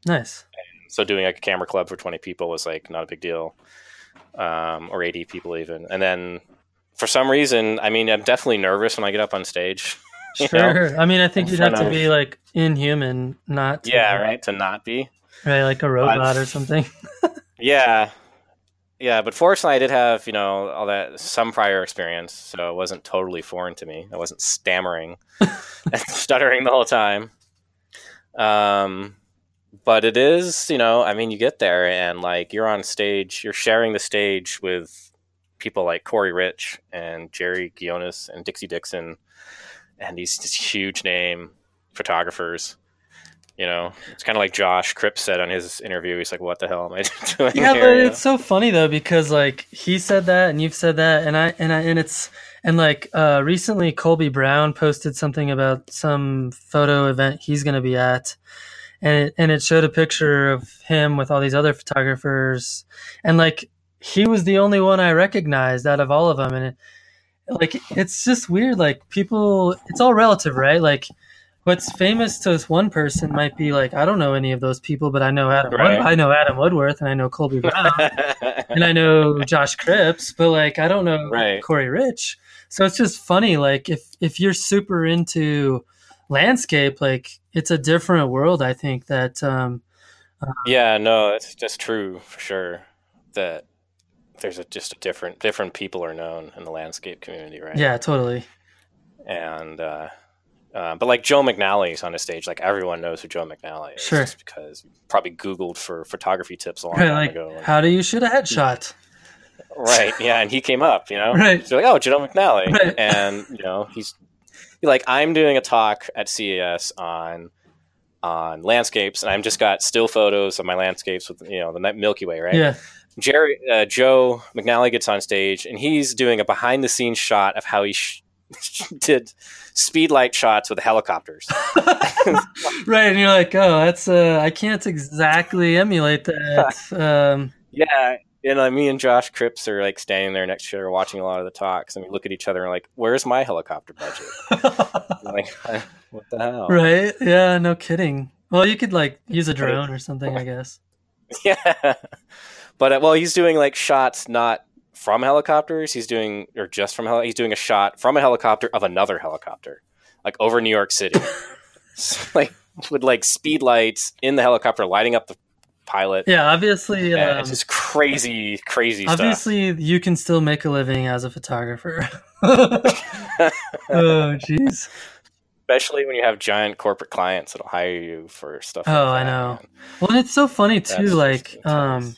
Nice. So doing like a camera club for 20 people was like not a big deal, um, or 80 people even. And then for some reason, I mean, I'm definitely nervous when I get up on stage. you know? Sure. I mean, I think you'd have to be like inhuman, not to- Yeah, right. To not be. Right, like a robot or something. Yeah, yeah. But fortunately, I did have you know all that some prior experience, so it wasn't totally foreign to me. I wasn't stammering and stuttering the whole time. Um, but it is, you know, I mean, you get there and like you're on stage, you're sharing the stage with people like Corey Rich and Jerry Ghionis and Dixie Dixon and these, these huge name photographers. You know, it's kind of like Josh Cripps said on his interview. He's like, "What the hell am I doing yeah, here?" but it's so funny though because like he said that and you've said that and I and I and it's and like uh recently Colby Brown posted something about some photo event he's going to be at and it, and it showed a picture of him with all these other photographers and like he was the only one I recognized out of all of them and it, like it's just weird like people it's all relative right like what's famous to this one person might be like I don't know any of those people but I know Adam Wood- I know Adam Woodworth and I know Colby Brown and I know Josh Cripps, but like I don't know Right. Corey Rich. So it's just funny. Like if if you're super into landscape, like it's a different world. I think that um, Yeah, no, it's just true for sure that there's a, just a different different people are known in the landscape community, right? yeah, totally. and uh, uh, but like Joe McNally's on a stage, like everyone knows who Joe McNally is, Sure. just because probably Googled for photography tips a long Right, time like ago. how do you shoot a headshot? right? Yeah, and he came up, you know, Right. So like, oh, Joe McNally, Right. and you know, he's like, I'm doing a talk at CES on on landscapes, and I've just got still photos of my landscapes with you know the Milky Way, right? Yeah, Jerry uh, Joe McNally gets on stage and he's doing a behind the scenes shot of how he sh- did speedlight shots with helicopters. right. And you're like, oh, that's uh, I can't exactly emulate that. Um, yeah, and uh, me and Josh Cripps are like standing there next to each other watching a lot of the talks, and we look at each other and like, "Where's my helicopter budget?" Like, what the hell? right? Yeah, no kidding. Well, you could like use a drone or something, I guess. Yeah, but uh, well, he's doing like shots not from helicopters. He's doing or just from heli- he's doing a shot from a helicopter of another helicopter, like over New York City, So, like with like speed lights in the helicopter lighting up the pilot. Yeah, obviously. Um, it's just crazy, crazy stuff. Obviously, you can still make a living as a photographer. oh, jeez. Especially when you have giant corporate clients that'll hire you for stuff. like Oh, I know. man. Well, and it's so funny too. just Like, um,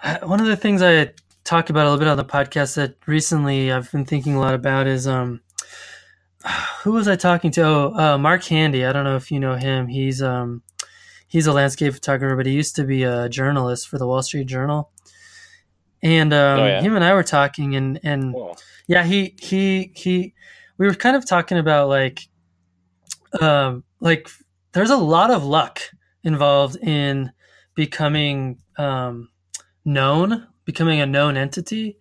I- one of the things I talk about a little bit on the podcast that recently I've been thinking a lot about is um, who was I talking to? Oh, uh, Mark Handy. I don't know if you know him. He's um, he's a landscape photographer, but he used to be a journalist for the Wall Street Journal. And um, Oh, yeah. him and I were talking, and and Cool. yeah he he he we were kind of talking about like um like there's a lot of luck involved in becoming um known becoming a known entity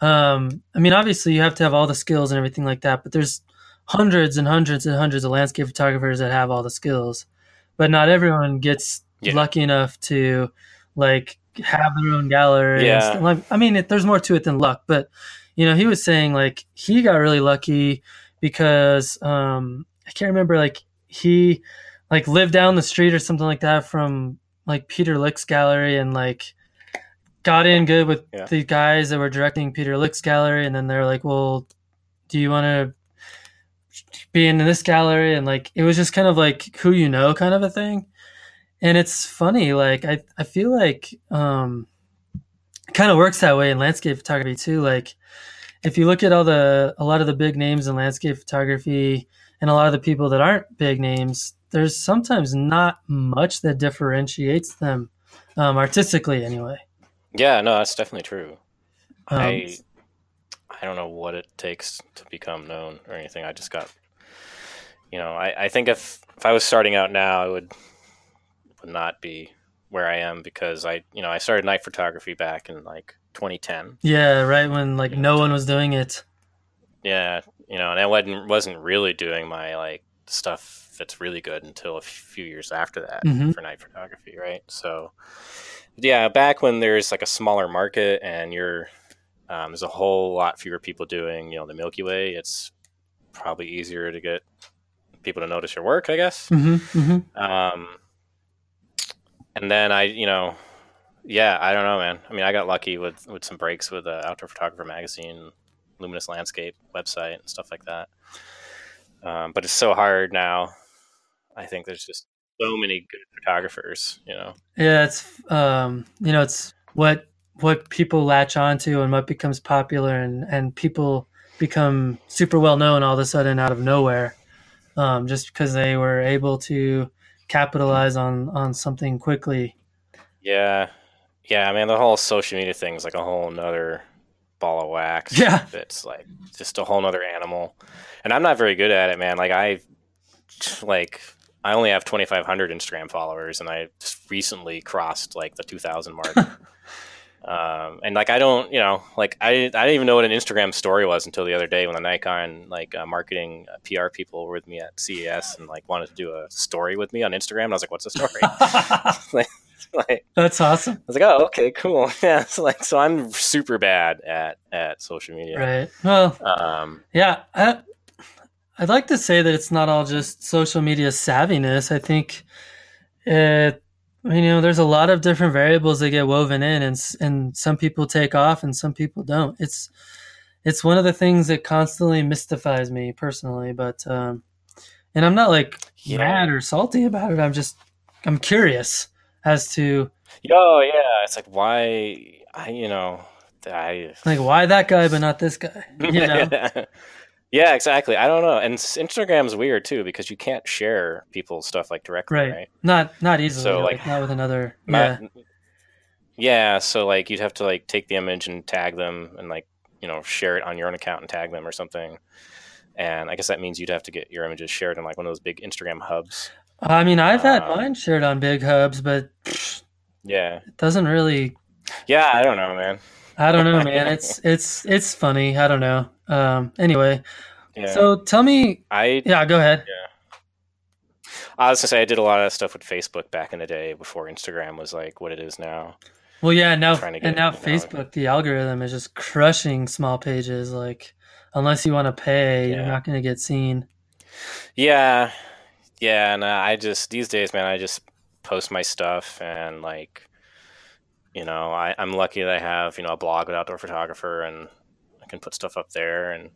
um i mean obviously you have to have all the skills and everything like that but there's hundreds and hundreds and hundreds of landscape photographers that have all the skills but not everyone gets Yeah. lucky enough to like have their own gallery and Yeah. stuff. Like, i mean it, there's more to it than luck but you know he was saying like he got really lucky because um i can't remember like he like lived down the street or something like that from like peter lik's gallery and like got in good with Yeah. the guys that were directing peter lik's gallery and then they're like well do you want to be in this gallery? And like it was just kind of like who you know kind of a thing. And it's funny like i i feel like um it kind of works that way in landscape photography too like if you look at all the a lot of the big names in landscape photography and a lot of the people that aren't big names there's sometimes not much that differentiates them um, artistically anyway Yeah, no, that's definitely true. um, I I don't know what it takes to become known or anything. I just got you know, I, I think if if I was starting out now I would would not be where I am because I you know, I started night photography back in like twenty ten. yeah right when like no one was doing it Yeah, you know, and I wasn't wasn't really doing my like stuff that's really good until a few years after that Mhm. for night photography, right? So, yeah, back when there's like a smaller market and you're um, there's a whole lot fewer people doing, you know, the Milky Way. It's probably easier to get people to notice your work, I guess. hmm hmm Um, and then I, you know, yeah, I don't know, man. I mean, I got lucky with with some breaks with uh, Outdoor Photographer magazine, Luminous Landscape website, and stuff like that. Um, but it's so hard now. I think there's just so many good photographers, you know. Yeah, it's um, you know, it's what what people latch onto and what becomes popular, and and people become super well known all of a sudden out of nowhere, um, just because they were able to capitalize on on something quickly. Yeah, yeah. I mean, the whole social media thing is like a whole nother ball of wax. Yeah. it's like just a whole nother animal, and I'm not very good at it, man. Like I, like I only have 2,500 Instagram followers, and I just recently crossed like the 2,000 mark. um, and like I don't, you know, like I I didn't even know what an Instagram story was until the other day when the Nikon like uh, marketing uh, PR people were with me at CES and like wanted to do a story with me on Instagram. And I was like, "What's a story?" like, That's awesome, I was like, oh, okay, cool. Yeah, so like, so I'm super bad at at social media. right? Well, Um, Yeah, I, I'd like to say that it's not all just social media savviness. I think, it, you know, there's a lot of different variables that get woven in, and and some people take off and some people don't. It's it's one of the things that constantly mystifies me personally. But um, and I'm not like Yeah. mad or salty about it. I'm just I'm curious as to oh yeah, it's like why I you know I like why that guy but not this guy. You know? yeah, exactly. I don't know, and Instagram's weird too because you can't share people's stuff like directly, Right. right? Not not easily. So, like, like, not with another. Yeah. Not- yeah. So like you'd have to like take the image and tag them and like you know share it on your own account and tag them or something. And I guess that means you'd have to get your images shared in like one of those big Instagram hubs. I mean, I've had Um, mine shared on big hubs, but Yeah. it doesn't really. Yeah, I don't know, man. I don't know, man. It's it's it's funny. I don't know. Um. Anyway, Yeah. so tell me. I Yeah, go ahead. Yeah. I was gonna say I did a lot of stuff with Facebook back in the day before Instagram was like what it is now. Well, yeah. Now and now Facebook, the algorithm is just crushing small pages. Like, unless you want to pay, you're not going to get seen. Yeah, yeah, and I just these days, man, I just post my stuff and like, you know, I, I'm lucky that I have you know a blog with Outdoor Photographer and I can put stuff up there and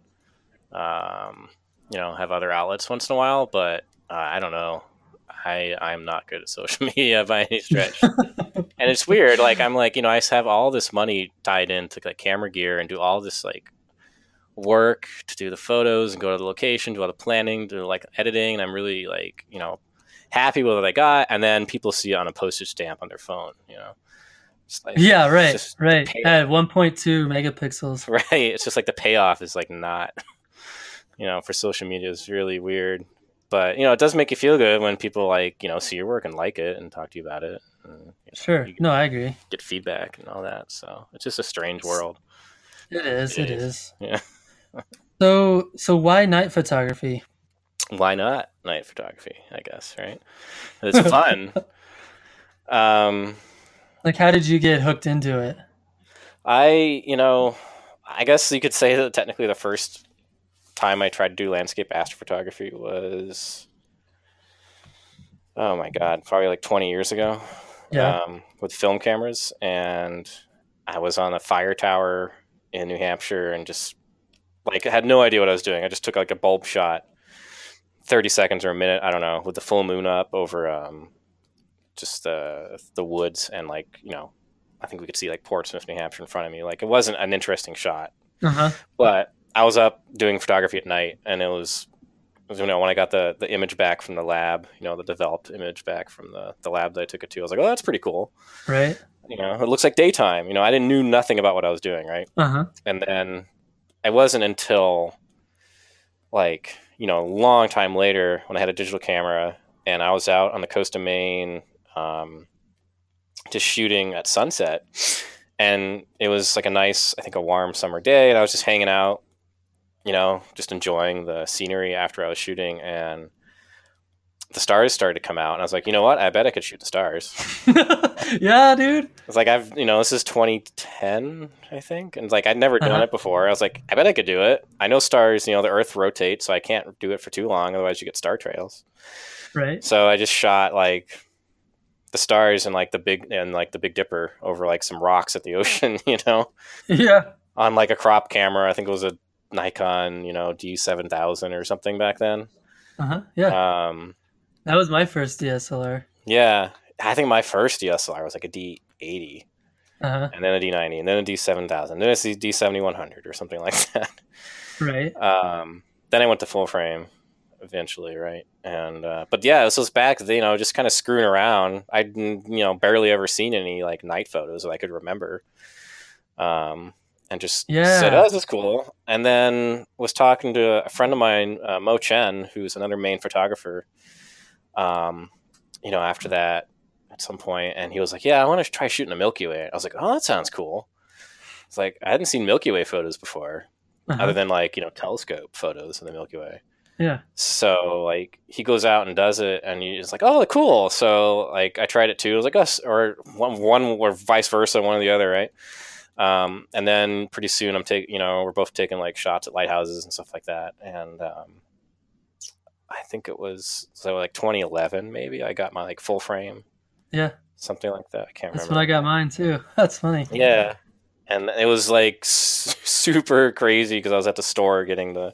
um, you know have other outlets once in a while, but uh, I don't know. I I'm not good at social media by any stretch. and it's weird. Like I'm like, you know, I have all this money tied into like camera gear and do all this like work to do the photos and go to the location, do all the planning, do like editing, and I'm really like, you know, happy with what I got. And then people see it on a postage stamp on their phone, you know. Like, Yeah, right, right. At 1.2 megapixels. right. It's just like the payoff is like not, you know, for social media is really weird. But you know, it does make you feel good when people like you know see your work and like it and talk to you about it. And, you know, Sure. No, I agree. get feedback and all that. So it's just a strange world. It is. It It is. is. Yeah. So, so why night photography? Why not night photography? I guess right. It's fun. um, Like, how did you get hooked into it? I you know, I guess you could say that technically the first time I tried to do landscape astrophotography was. Oh my god, probably like 20 years ago. Yeah. um, with film cameras, and I was on a fire tower in New Hampshire, and just like I had no idea what I was doing. I just took like a bulb shot, thirty seconds or a minute, I don't know, with the full moon up over um, just the the woods, and like you know, I think we could see like Portsmouth, New Hampshire in front of me. Like it wasn't an interesting shot, Uh huh. but I was up doing photography at night, and it was, you know, when I got the the image back from the lab, you know, the developed image back from the the lab that I took it to, I was like, oh, that's pretty cool. Right. You know, it looks like daytime. You know, I didn't knew nothing about what I was doing, right? Uh huh. And then it wasn't until like you know, a long time later when I had a digital camera and I was out on the coast of Maine, um, just shooting at sunset, and it was like a nice, I think, a warm summer day, and I was just hanging out you know, just enjoying the scenery after I was shooting, and the stars started to come out, and I was like, you know what? I bet I could shoot the stars. yeah, dude. It's like I've, you know, this is 2010, I think, and it's like I'd never done Uh-huh. it before. I was like, I bet I could do it. I know stars, you know, the Earth rotates, so I can't do it for too long, otherwise you get star trails. Right. So I just shot like the stars and like the big and like the Big Dipper over like some rocks at the ocean, you know, Yeah. on like a crop camera. I think it was a Nikon, you know, D7000 or something back then. Uh huh. Yeah. Um, that was my first DSLR. yeah, I think my first DSLR was like a D80, Uh huh. and then a D90, and then a D7000, then it's a D7100 or something like that. Right. Um, then I went to full frame eventually, right? And uh, but yeah, this was back, you know, just kind of screwing around. I'd you know barely ever seen any like night photos that I could remember. Um, and just Yeah. said, "Oh, this is cool." And then was talking to a friend of mine, uh, Mo Chen, who's another Maine photographer. Um, you know, after that, at some point, and he was like, "Yeah, I want to try shooting a Milky Way." I was like, "Oh, that sounds cool." It's like I hadn't seen Milky Way photos before Uh-huh. other than like you know telescope photos of the Milky Way. Yeah. So like he goes out and does it, and he's like, "Oh, cool!" So like I tried it too. I was like, "Us," or one, one or vice versa, one or the other, right? Um, and then pretty soon I'm taking, you know, we're both taking like shots at lighthouses and stuff like that. And um, I think it was so like 2011, maybe I got my like full frame, Yeah. something like that. I can't That's remember. when I got mine too. That's funny. Yeah, and it was like s- super crazy because I was at the store getting the,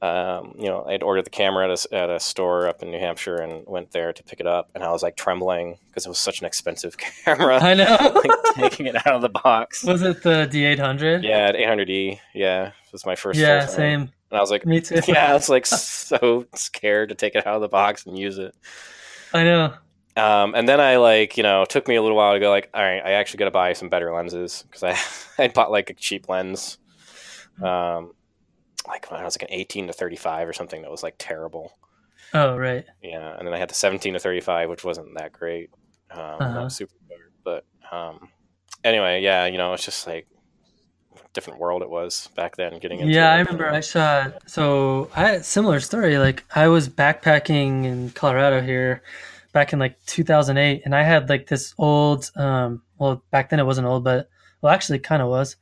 um, you know, I'd ordered the camera at a, at a store up in New Hampshire and went there to pick it up, and I was like trembling because it was such an expensive camera, I know. like taking it out of the box. was it the D800? Yeah, at 800e. Yeah, it was my first. Yeah. frame. Same. And I was like, Me too. yeah, I was like so scared to take it out of the box and use it. I know. Um, and then I like, you know, it took me a little while to go like, all right, I actually got to buy some better lenses because I I bought like a cheap lens, um, like when I was like an 18 to 35 or something that was like terrible. Oh, right. Yeah, and then I had the 17 to 35, which wasn't that great, um, Uh-huh. not super. But um, anyway, yeah, you know, it's just like a different world it was back then. Getting into Yeah, it, I you remember know. I shot. So I had a similar story. Like I was backpacking in Colorado here back in like 2008, and I had like this old. Um, well, back then it wasn't old, but well, actually, kind of was.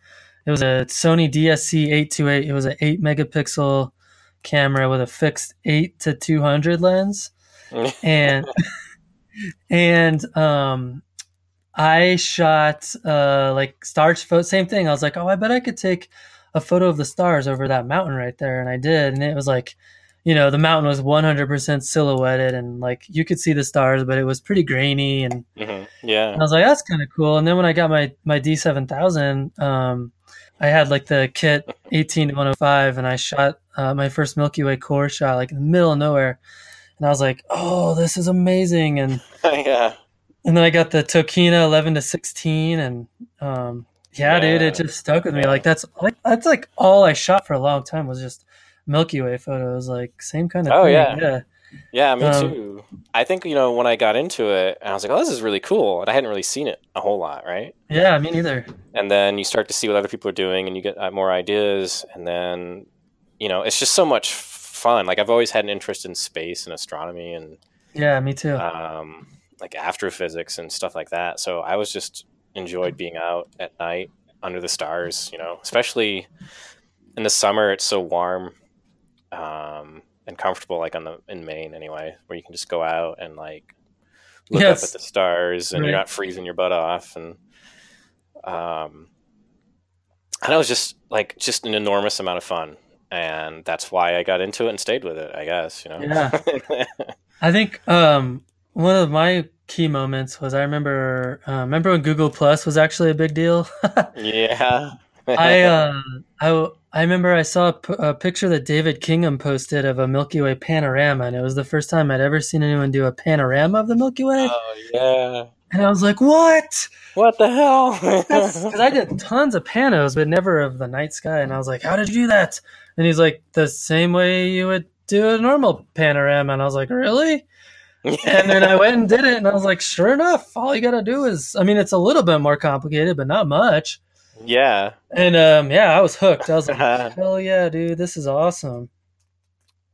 It was a Sony DSC 828. It was an eight megapixel camera with a fixed eight to 200 lens, and and um I shot uh like stars photo same thing. I was like, "Oh, I bet I could take a photo of the stars over that mountain right there." And I did, and it was like you know, the mountain was 100% silhouetted and like you could see the stars, but it was pretty grainy and Mhm. Yeah. and I was like, that's kind of cool. And then when I got my my D7000, um, I had like the kit 18 to 105, and I shot uh, my first Milky Way core shot like in the middle of nowhere, and I was like, oh, this is amazing. And yeah. and then I got the Tokina 11 to 16, and um, yeah, dude, it just stuck with me. Yeah. Like that's like that's like all I shot for a long time was just Milky Way photos. Like same kind of Oh, thing. yeah. yeah, Yeah, me Um, too. I think, you know, when I got into it, I was like, oh, this is really cool. And I hadn't really seen it a whole lot, right? yeah. Me neither. And then you start to see what other people are doing and you get uh, more ideas. And then, you know, it's just so much fun. Like, I've always had an interest in space and astronomy and, Yeah, me too. um, like, astrophysics and stuff like that. So I was just enjoyed being out at night under the stars, you know, especially in the summer, it's so warm. Um, and comfortable, like on the in Maine anyway, where you can just go out and like look Yes. up at the stars, and Right. you're not freezing your butt off, and um, and it was just like just an enormous amount of fun, and that's why I got into it and stayed with it. I guess you know. Yeah. I think um, one of my key moments was I remember uh, remember when Google Plus was actually a big deal. yeah. I uh, I I remember I saw a, p- a picture that David Kingham posted of a Milky Way panorama, and it was the first time I'd ever seen anyone do a panorama of the Milky Way, oh yeah. and I was like, "What?" What the hell? Because I did tons of panos, but never of the night sky, and I was like, "How did you do that?" And he's like, "The same way you would do a normal panorama," and I was like, "Really?" and then I went and did it, and I was like, sure enough, all you got to do is, I mean, it's a little bit more complicated, but not much. Yeah. And um, yeah, I was hooked. I was like, hell yeah, dude, this is awesome.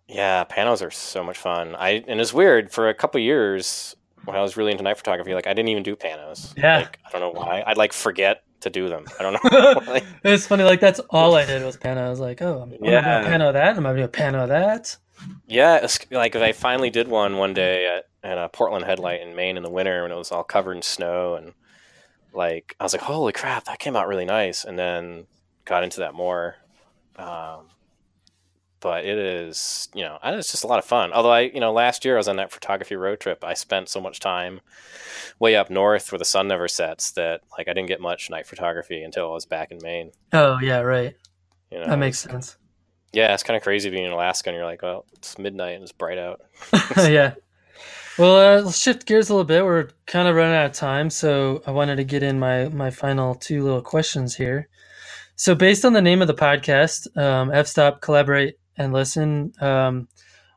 Yeah, panos are so much fun. I and it's weird for a couple years when I was really into night photography. Like I didn't even do panos. Yeah. Like, I don't know why. I'd like forget to do them. I don't know. like, it's funny, like that's all I did was pano. I was like, oh, I'm, Yeah. gonna do a pano that. I'm gonna do a pano that. yeah, it's, like I finally did one one day at, at a Portland Head Light in Maine in the winter when it was all covered in snow and like I was like, holy crap, that came out really nice. And then got into that more. Um, but it is, you know, it's just a lot of fun. Although I, you know, last year I was on that photography road trip. I spent so much time way up north where the sun never sets that like I didn't get much night photography until I was back in Maine. Oh yeah, right. You know, That makes sense. yeah, it's kind of crazy being in Alaska and you're like, well, it's midnight and it's bright out. yeah. Well, uh, let's shift gears a little bit. We're kind of running out of time, so I wanted to get in my my final two little questions here. So, based on the name of the podcast, um, F Stop, collaborate and listen. Um,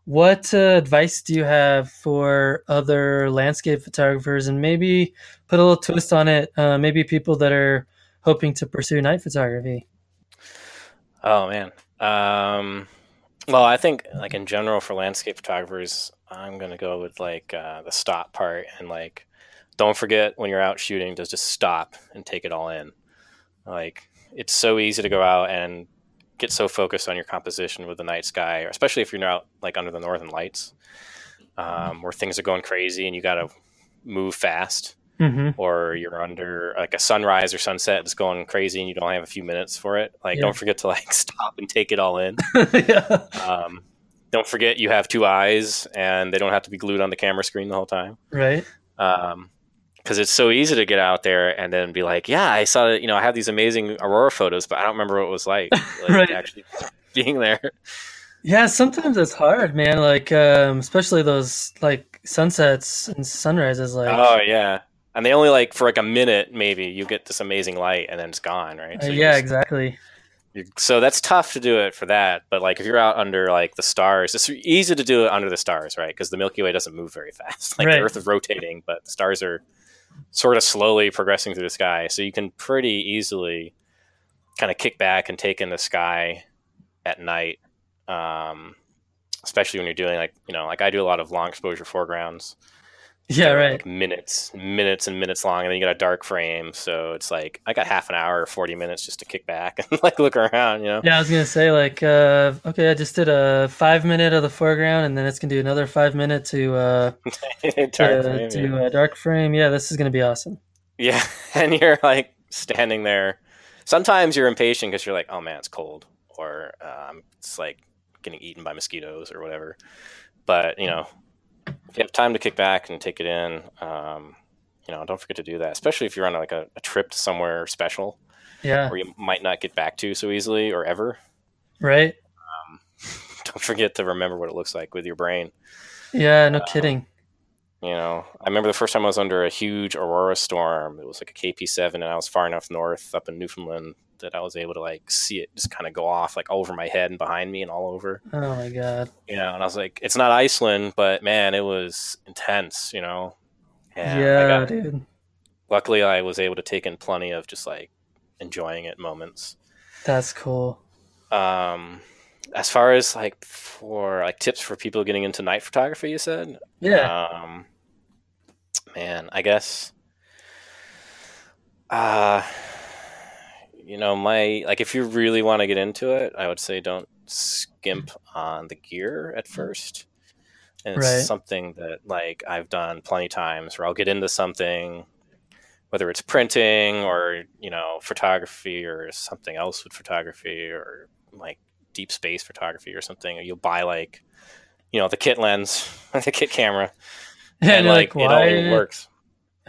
what uh, advice do you have for other landscape photographers, and maybe put a little twist on it? Uh, maybe people that are hoping to pursue night photography. Oh man. Um, well, I think like in general for landscape photographers, I'm gonna go with like uh, the stop part and like don't forget when you're out shooting to just stop and take it all in. Like it's so easy to go out and get so focused on your composition with the night sky, especially if you're out like under the northern lights, um, where things are going crazy and you got to move fast Mm-hmm. or you're under like a sunrise or sunset that's going crazy and you don't have a few minutes for it like Yeah. don't forget to like stop and take it all in yeah. um, don't forget you have two eyes and they don't have to be glued on the camera screen the whole time Right. because it's so easy to get out there and then be like yeah i saw you know i have these amazing aurora photos but i don't remember what it was like, like Right. actually being there Yeah, sometimes it's hard, man. Like, um, especially those like sunsets and sunrises. Like, oh yeah and they only like for like a minute maybe you get this amazing light and then it's gone right uh, yeah, just- exactly. So that's tough to do it for that but like if you're out under like the stars it's easy to do it under the stars right? Because the milky way doesn't move very fast. Like Right. the earth is rotating but the stars are sort of slowly progressing through the sky. So you can pretty easily kind of kick back and take in the sky at night um, especially when you're doing like you know like i do a lot of long exposure foregrounds Yeah, right. like minutes minutes and minutes long and then you got a dark frame so it's like i got half an hour or 40 minutes just to kick back and like look around you know Yeah, I was gonna say like, uh, okay, I just did a five minute of the foreground, and then it's gonna do another five minute to uh, dark to, frame, to yeah. a dark frame. Yeah, this is gonna be awesome. yeah and you're like standing there sometimes you're impatient because you're like oh man it's cold or um, it's like getting eaten by mosquitoes or whatever but you know if you have time to kick back and take it in um, you know don't forget to do that especially if you're on like a, a trip to somewhere special Yeah, where you might not get back to so easily or ever right. don't forget to remember what it looks like with your brain. Yeah, no kidding. You know, I remember the first time I was under a huge aurora storm. It was like a KP7, and I was far enough north up in Newfoundland that I was able to like see it just kind of go off like over my head and behind me and all over. Oh my god. You know, and I was like, it's not Iceland, but man, it was intense. You know, and I yeah, got- dude. luckily I was able to take in plenty of just like enjoying it moments. That's cool. Um, as far as like for like tips for people getting into night photography, you said. Yeah. Um, man, I guess. Uh, you know, my like if you really want to get into it, I would say don't skimp on the gear at first. And it's Right. something that like I've done plenty times where I'll get into something, whether it's printing or you know photography or something else with photography or like deep space photography or something. or You'll buy like, you know, the kit lens, the kit camera, and and like, like, it why? only works.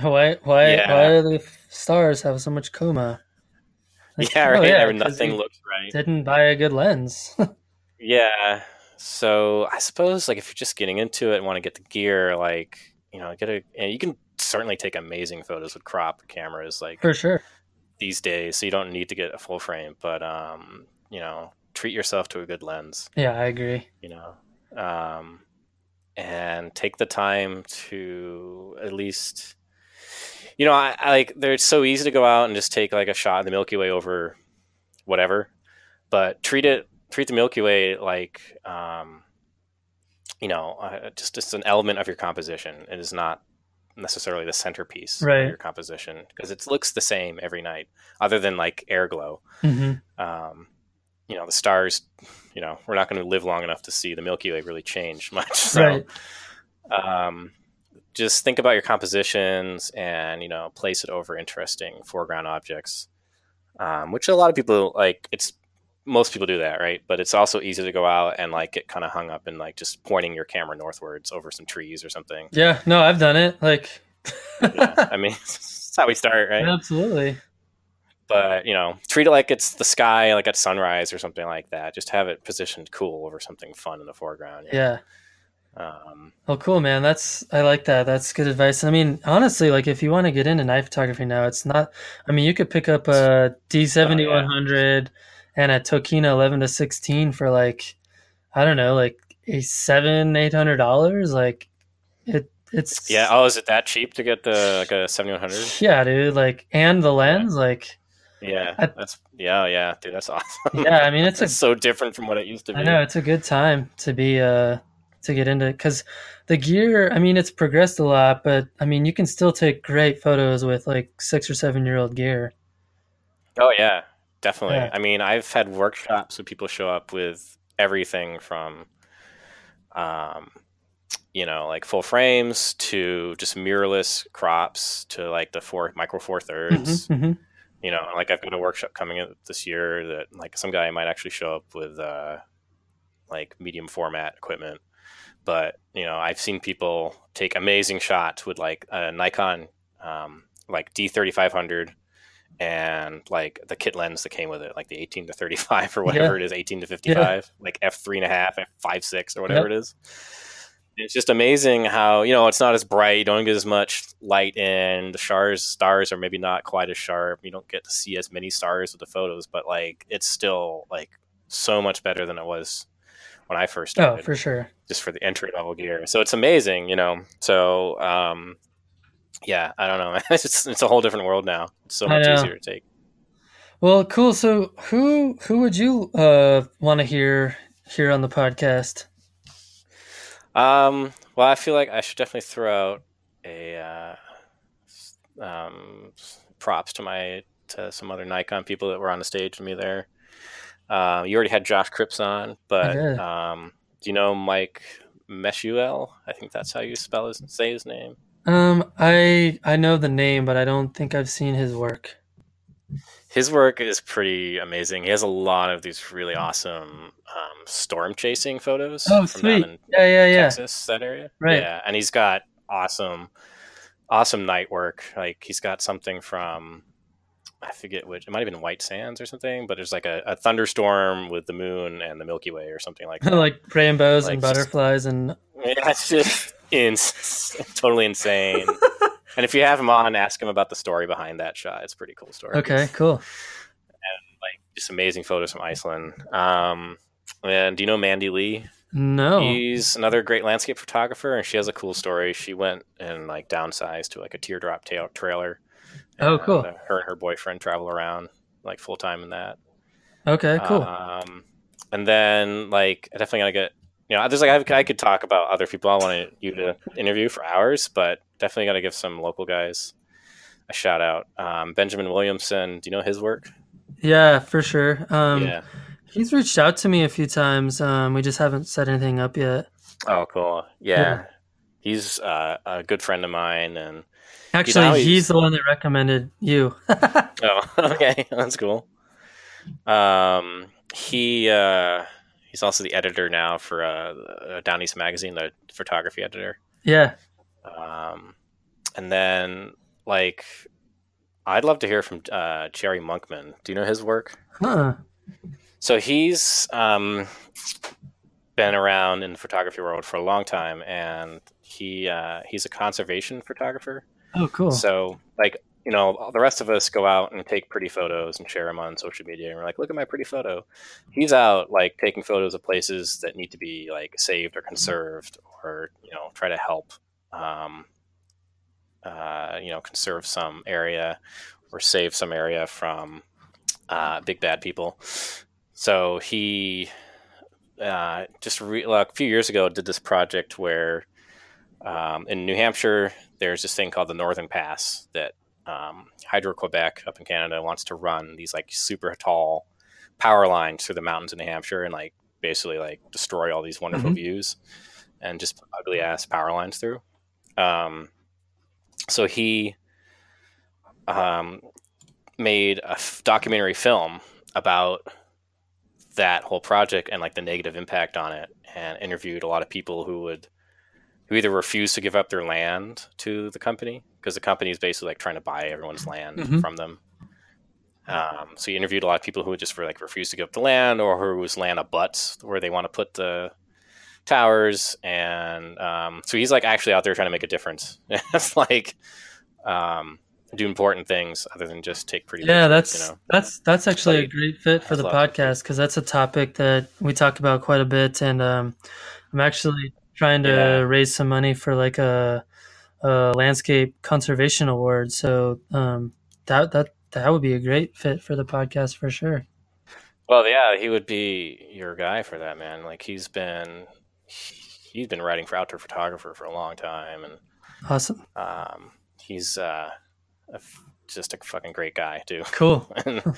Why? Why? Yeah. Why do the stars have so much coma? Like, yeah, oh, yeah, nothing looks right. Didn't buy a good lens. Yeah. So I suppose like if you're just getting into it and want to get the gear, like you know, get a and you can certainly take amazing photos with crop cameras like For sure. these days. So you don't need to get a full frame, but um, you know, treat yourself to a good lens. Yeah, I agree. You know, um, and take the time to at least you know, I, I like they're so easy to go out and just take like a shot of the Milky Way over whatever, but treat it treat the Milky Way like um, you know uh, just just an element of your composition. It is not necessarily the centerpiece Right. of your composition because it looks the same every night, other than like air glow. hmm Um, you know, the stars. You know, we're not going to live long enough to see the Milky Way really change much. So, Right. um, just think about your compositions and you know place it over interesting foreground objects um, which a lot of people like it's most people do that right but it's also easy to go out and like get kind of hung up in like just pointing your camera northwards over some trees or something Yeah. No, I've done it. Like. yeah, i mean that's how we start right Absolutely. but you know treat it like it's the sky like at sunrise or something like that just have it positioned cool over something fun in the foreground yeah know? Yeah. um, Oh, cool, man. That's I like that. That's good advice. I mean, honestly, like if you want to get into night photography now, it's not. I mean, you could pick up a D seventy one hundred and a Tokina eleven to sixteen for like, I don't know, like a seven eight hundred dollars. Like, it it's yeah oh is it that cheap to get the like a 7100 yeah, dude. Like, and the lens, like, Yeah, I- that's yeah, yeah, dude, that's awesome. yeah. I mean, it's a so different from what it used to be. I know it's a good time to be uh to get into because the gear. I mean, it's progressed a lot, but I mean, you can still take great photos with like six or seven year old gear. Oh yeah, definitely. Yeah. I mean, I've had workshops where people show up with everything from, um, you know, like full frames to just mirrorless crops to like the four micro four thirds. Mhm, mhm. You know, like I've got a workshop coming up this year that like some guy might actually show up with uh, like medium format equipment. But you know, I've seen people take amazing shots with like a Nikon, um, like D thirty five hundred, and like the kit lens that came with it, like the eighteen to thirty five or whatever it is, eighteen to fifty five, like f three and a half, f five six or whatever it is. It's just amazing how you know it's not as bright. You don't get as much light in. The stars stars are maybe not quite as sharp. You don't get to see as many stars with the photos, but like it's still like so much better than it was when I first started. Oh, for sure. just for the entry level gear. So it's amazing, you know. So um, yeah, I don't know. it's it's a whole different world now. It's so much easier to take. Well, cool. So, who who would you uh want to hear here on the podcast? Um, well, I feel like I should definitely throw out a uh, um, props to my to some other Nikon people that were on the stage with me there. Uh, you already had Josh Cripps on, but um, do you know Mike Mezeul? I think that's how you spell his say his name. Um, I I know the name, but I don't think I've seen his work. his work is pretty amazing. He has a lot of these really awesome um, storm chasing photos. Oh, sweet. Yeah, yeah, yeah. Texas, that area. Right. Yeah, and he's got awesome, awesome night work. Like he's got something from I forget which. It might have been White Sands or something. But there's like a, a thunderstorm with the moon and the Milky Way or something like that. like rainbows Like and just- butterflies and Yeah, it's just ins- totally insane. and if you have him on, ask him about the story behind that shot. It's a pretty cool story. okay, cool. And like just amazing photos from Iceland. Um, and do you know Mandy Lea? No. He's another great landscape photographer, and she has a cool story. She went and like downsized to like a teardrop ta- trailer. Oh, cool. uh, her and her boyfriend travel around like full time in that. Okay, cool. Um, and then like I definitely gotta get you know there's like I, I could talk about other people I wanted you to interview for hours, but definitely gotta give some local guys a shout out. Um, Benjamin Williamson, do you know his work? yeah, for sure. Um, yeah. he's reached out to me a few times. Um, we just haven't set anything up yet. Oh, cool. Yeah. Yeah. He's uh, a good friend of mine, and Actually, now he's, he's- the one that recommended you. oh, okay, that's cool. Um, he uh, he's also the editor now for uh, uh, Down East Magazine, the photography editor. yeah. Um, and then like, I'd love to hear from uh, Jerry Monkman. Do you know his work? Huh. So he's um, been around in the photography world for a long time, and he uh, he's a conservation photographer. Oh, cool. So, like, you know, the rest of us go out and take pretty photos and share them on social media, and we're like, "Look at my pretty photo." He's out like taking photos of places that need to be like saved or conserved, or you know, try to help um, uh, you know, conserve some area or save some area from uh, big bad people. So he uh, just re- a few years ago did this project where um, in New Hampshire there's this thing called the Northern Pass that um, Hydro Quebec up in Canada wants to run these like super tall power lines through the mountains in New Hampshire and like basically like destroy all these wonderful mm-hmm. views and just ugly ass power lines through. Um, so he um, made a f- documentary film about that whole project and like the negative impact on it and interviewed a lot of people who would who either refuse to give up their land to the company because the company is basically like trying to buy everyone's land mm-hmm. from them um, so he interviewed a lot of people who would just for like refuse to give up the land or whose land abuts where they want to put the towers and um, so he's like actually out there trying to make a difference it's like um, do important things other than just take pretty. Yeah, that's you know? that's that's actually a great fit for the podcast because that's a topic that we talk about quite a bit, and um, I'm actually trying to yeah. raise some money for like a, a landscape conservation award. So um, that that that would be a great fit for the podcast for sure. Well, yeah, he would be your guy for that, man. Like he's been he's been writing for outdoor photographer for a long time, and awesome. Um, he's uh, a, just a fucking great guy too. Cool.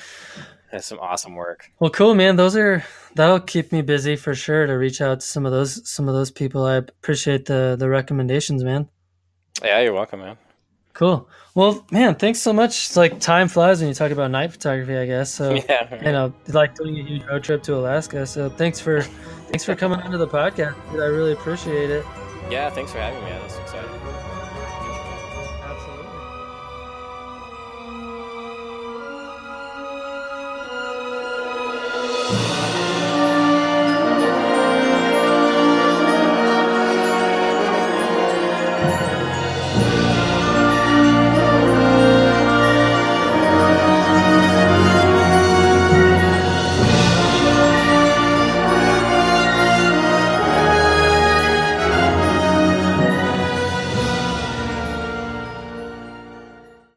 has some awesome work. Well, cool, man. Those are that'll keep me busy for sure to reach out to some of those some of those people. I appreciate the the recommendations, man. Yeah, you're welcome, man. Cool. Well, man, thanks so much. It's like time flies when you talk about night photography, I guess. So yeah, right. you know, like doing a huge road trip to Alaska. So thanks for thanks for coming onto the podcast. Dude. I really appreciate it. Yeah, thanks for having me. Man. That's exciting.